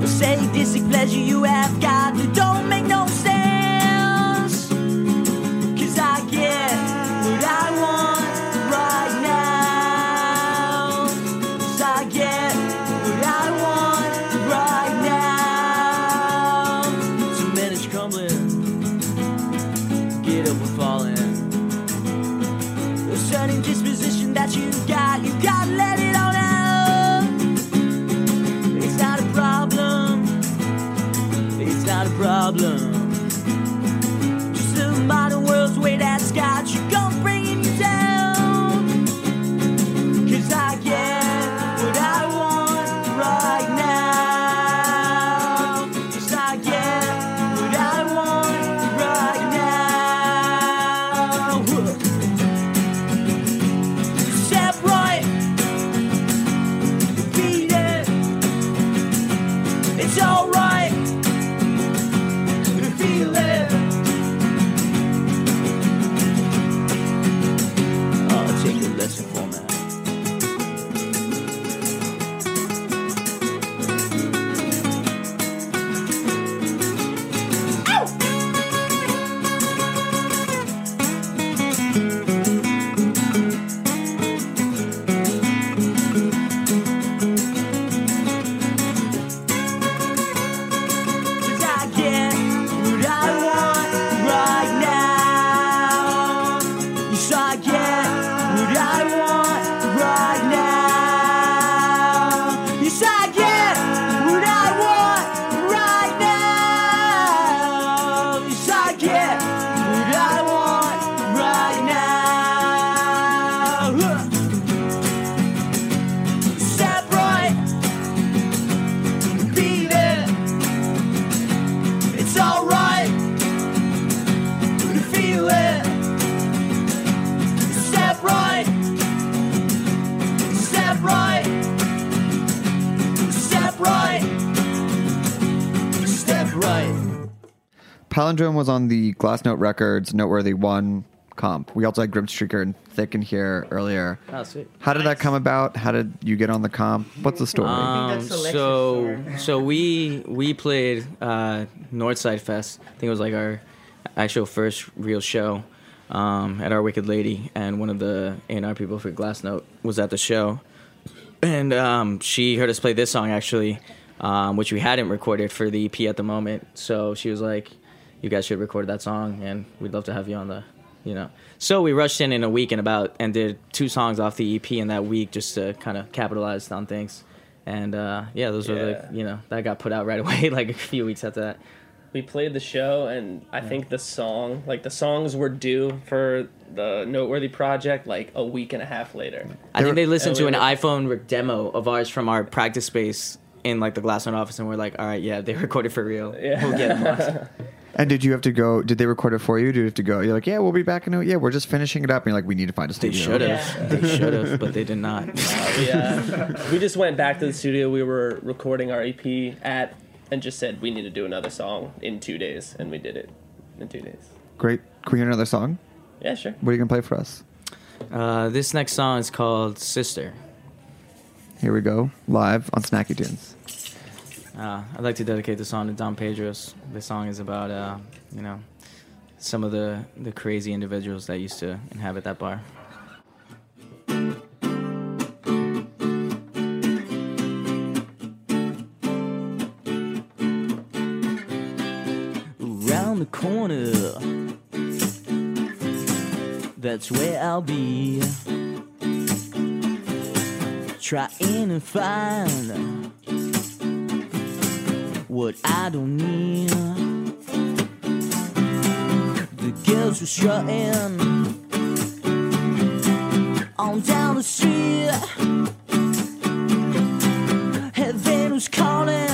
The sadistic pleasure you have got that don't Certain disposition that you got, you gotta let it all out. It's not a problem. It's not a problem. Palindrome was on the Glassnote Records Noteworthy One comp. We also had Grim Streaker and Thick in here earlier. Oh, sweet. How did that come about? How did you get on the comp? What's the story? Um, so so we we played uh, Northside Fest. I think it was like our actual first real show um, at our Wicked Lady, and one of the A&R people for Glassnote was at the show, and um, she heard us play this song actually, um, which we hadn't recorded for the EP at the moment. So she was like, "You guys should record that song, and we'd love to have you on the." You know, so we rushed in in a week and about and did two songs off the EP in that week just to kind of capitalize on things, and uh, yeah, those were the you know that got put out right away like a few weeks after that. we played the show and i think the song like the songs were due for the noteworthy project like a week and a half later I think they listened to an iPhone demo of ours from our practice space in like the Glassman office, and we're like, all right, yeah, they recorded for real. Yeah. We'll get them. and did you have to go? Did they record it for you? Did you have to go? You're like, yeah, we'll be back in. A, yeah, we're just finishing it up. And you're like, we need to find a studio. they should have. They should have, but they did not. yeah we just went back to the studio we were recording our ep at and just said we need to do another song in two days and we did it in two days Great. Can we hear another song? yeah sure What are you gonna play for us? Uh, this next song is called Sister. Here we go, live on Snacky Tunes. Uh, I'd like to dedicate this song to Don Pedros. This song is about, uh, you know, some of the, the crazy individuals that used to inhabit that bar. Around the corner, that's where I'll be. Trying to find what I don't need. The girls were strutting on down the street. Heaven was calling,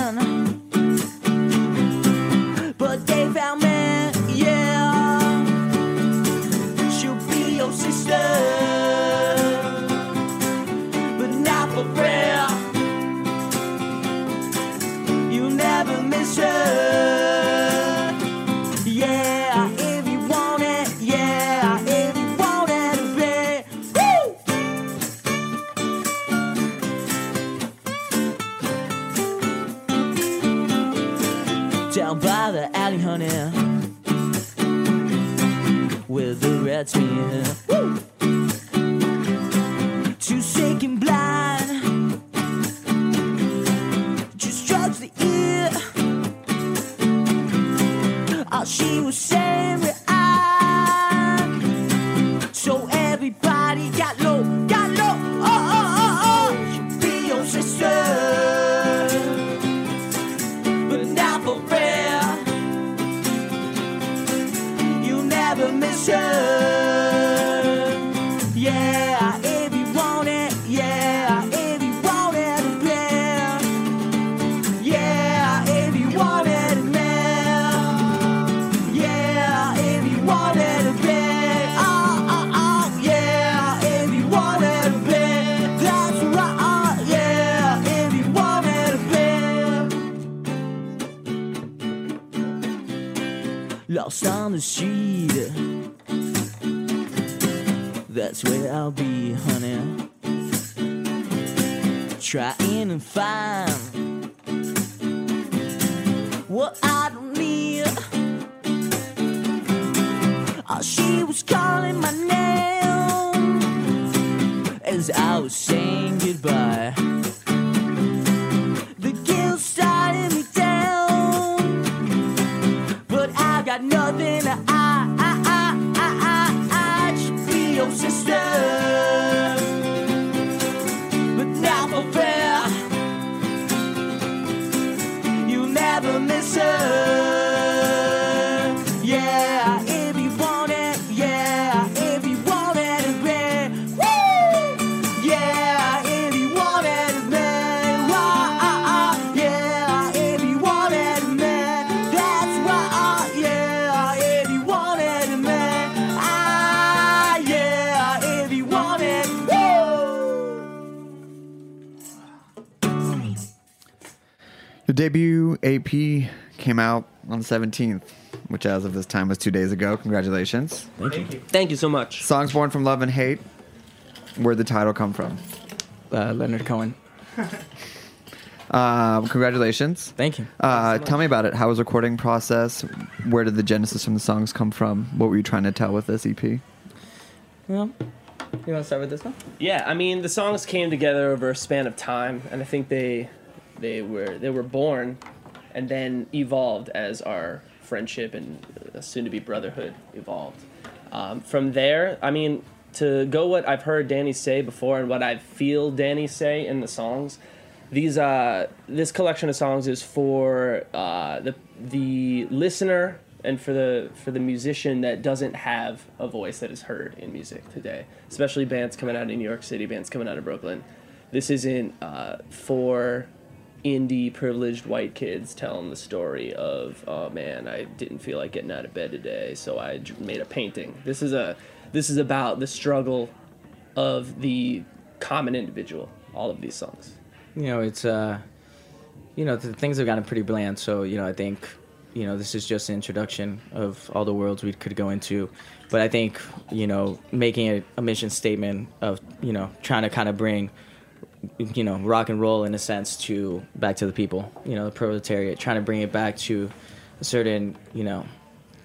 17th. which as of this time was two days ago. Congratulations. Thank you. Thank you so much. Songs born from love and hate. Where'd the title come from? Uh, Leonard Cohen. Um, congratulations. Thank you. Uh, tell me about it. How was the recording process? Where did the genesis from the songs come from? What were you trying to tell with this EP? Well, you want to start with this one? Yeah, I mean the songs came together over a span of time, and I think they they were they were born and then evolved as our friendship and uh, soon-to-be brotherhood evolved. Um, from there, I mean, to go what I've heard Danny say before and what I feel Danny say in the songs, these uh, this collection of songs is for uh, the the listener and for the for the musician that doesn't have a voice that is heard in music today, especially bands coming out of New York City, bands coming out of Brooklyn. This isn't uh, for indie privileged white kids telling the story of oh man I didn't feel like getting out of bed today so i made a painting. This is a this is about the struggle of the common individual. All of these songs. You know, it's uh, you know, the things have gotten pretty bland. So you know, I think you know this is just an introduction of all the worlds we could go into. But I think you know, making a, a mission statement of you know trying to kind of bring you know rock and roll in a sense to back to the people. You know, the proletariat, trying to bring it back to a certain you know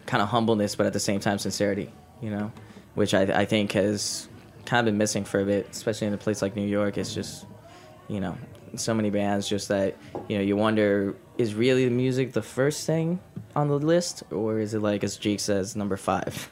kind of humbleness, but at the same time sincerity. You know, which I I think has kind of been missing for a bit, especially in a place like New York. It's just you know so many bands just that you know you wonder is really the music the first thing on the list or is it like as Jake says number five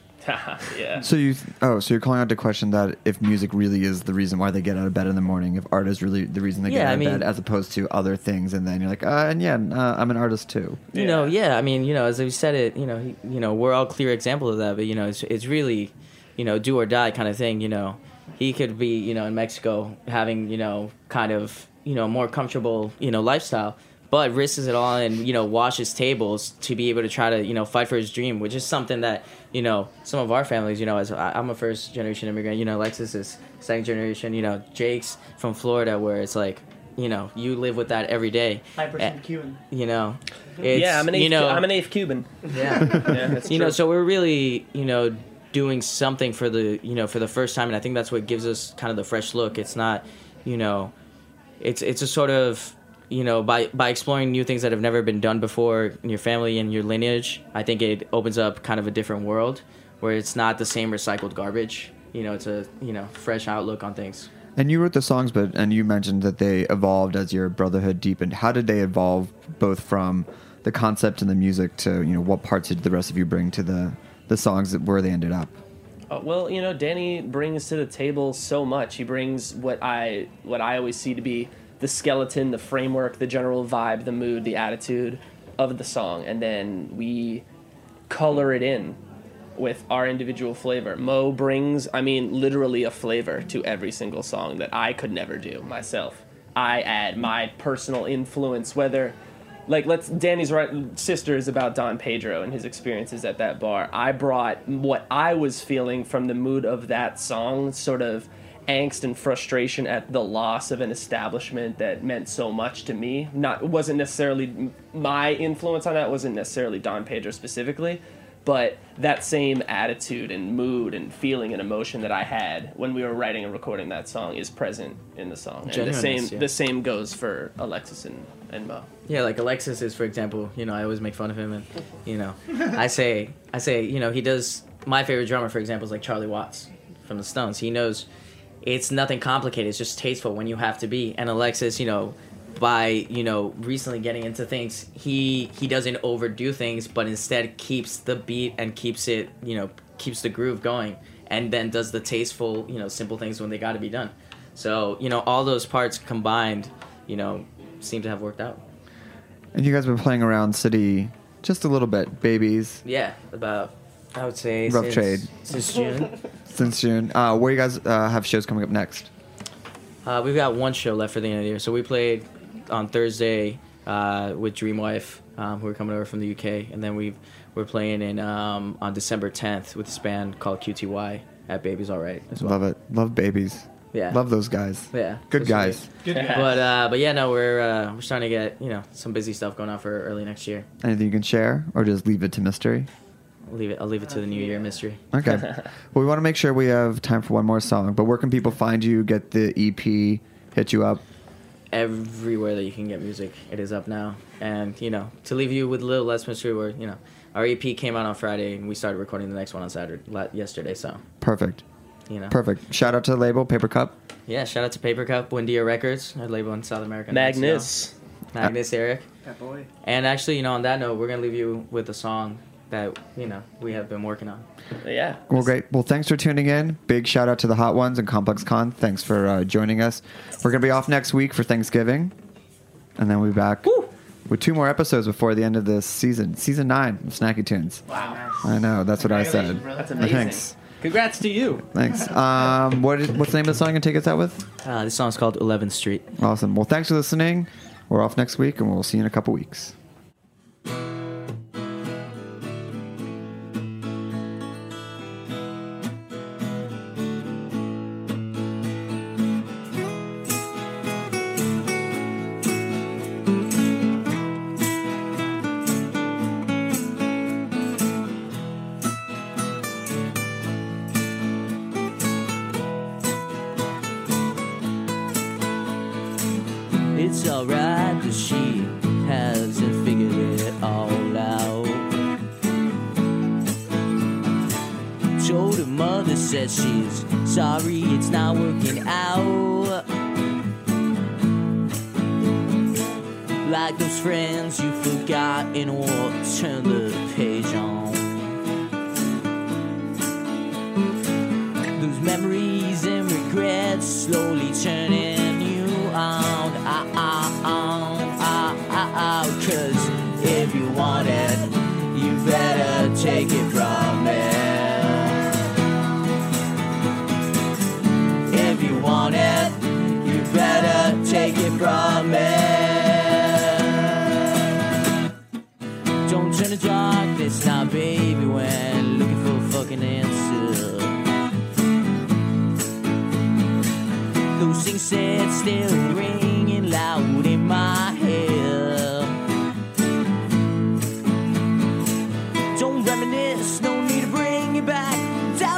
yeah. So you, oh, so you're calling out the question that if music really is the reason why they get out of bed in the morning, if art is really the reason they get Yeah, out I of mean- bed, as opposed to other things, and then you're like, uh, and yeah, uh, I'm an artist too. you know yeah i mean you know as we said it you know he, you know we're all clear example of that but you know it's, it's really you know do or die kind of thing you know he could be you know in mexico having you know kind of you know more comfortable you know lifestyle but risks it all and you know washes tables to be able to try to you know fight for his dream which is something that you know some of our families you know as I- i'm a first generation immigrant you know alexis is second generation you know jake's from florida where it's like you know you live with that every day Five percent Eh, Cuban. you know it's, yeah, I'm an eighth, you know I'm an eighth Cuban. yeah Yeah, that's you know so we're really you know doing something for the you know for the first time and i think that's what gives us kind of the fresh look it's not you know it's it's a sort of you know by by exploring new things that have never been done before in your family and your lineage i think it opens up kind of a different world where it's not the same recycled garbage you know it's a you know fresh outlook on things And you wrote the songs, but and you mentioned that they evolved as your brotherhood deepened. How did they evolve, both from the concept and the music to you know what parts did the rest of you bring to the the songs that where they ended up? Uh, well, you know, Danny brings to the table so much. He brings what I what I always see to be the skeleton, the framework, the general vibe, the mood, the attitude of the song, and then we color it in with our individual flavor. Mo brings, I mean, literally a flavor to every single song that I could never do myself. I add my personal influence, whether like let's Danny's right sister is about Don Pedro and his experiences at that bar. I brought what I was feeling from the mood of that song, sort of angst and frustration at the loss of an establishment that meant so much to me. Not wasn't necessarily my influence on that wasn't necessarily Don Pedro specifically, but that same attitude and mood and feeling and emotion that I had when we were writing and recording that song is present in the song. And the same yeah. the same goes for Alexis and, and Mo. Yeah, like Alexis is, for example. You know, I always make fun of him, and you know, I say, I say, you know, he does. My favorite drummer, for example, is like Charlie Watts from the Stones. He knows it's nothing complicated. It's just tasteful when you have to be. And Alexis, you know, by you know recently getting into things, he he doesn't overdo things, but instead keeps the beat and keeps it, you know, keeps the groove going, and then does the tasteful, you know, simple things when they got to be done. So you know, all those parts combined, you know, seem to have worked out. And you guys have been playing around city just a little bit, babies, Yeah, about I would say Rough since, trade. since June. since June. Uh, where you guys uh, have shows coming up next? uh, we've got one show left for the end of the year. So we played on Thursday uh, with Dreamwife, um, who are coming over from the UK, and then we we're playing in um, on December 10th with this band called QTY at Babies All Right as well. Love it. Love babies. Yeah. Love those guys. Yeah, Good guys. Good guy. But uh, but yeah, no, we're uh, we're starting to get you know some busy stuff going on for early next year. Anything you can share, or just leave it to mystery? Leave it. I'll leave it to the new year mystery. Okay. well, we want to make sure we have time for one more song. But where can people find you? Get the EP, hit you up. Everywhere that you can get music, it is up now. And you know, to leave you with a little less mystery, where you know, our EP came out on Friday, and we started recording the next one on Saturday, yesterday. So Perfect. you know, Perfect. Shout out to the label, Paper Cup. Yeah, shout out to Paper Cup, Windia Records, our label in South America. and Magnus. Mexico. Magnus, Eric. That boy. And actually, you know, on that note, we're gonna leave you with a song that you know we have been working on. Yeah. Well, great. Well, thanks for tuning in. Big shout out to the Hot Ones and Complex Con. Thanks for uh, joining us. We're going to be off next week for Thanksgiving. And then we'll be back with two more episodes before the end of this season. Season nine of Snacky Tunes. Wow. I know. That's what I said. Brother. That's amazing. Thanks. Congrats to you. Thanks. Um, what is, what's the name of the song you take us out with? Uh, this song's called 11th Street. Awesome. Well, thanks for listening. We're off next week, and we'll see you in a couple weeks.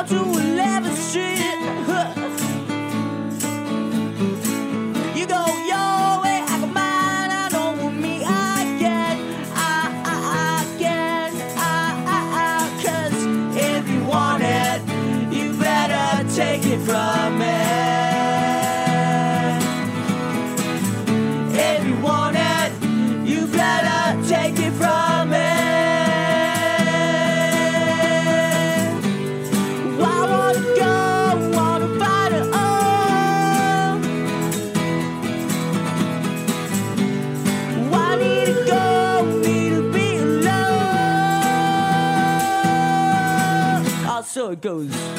To it goes.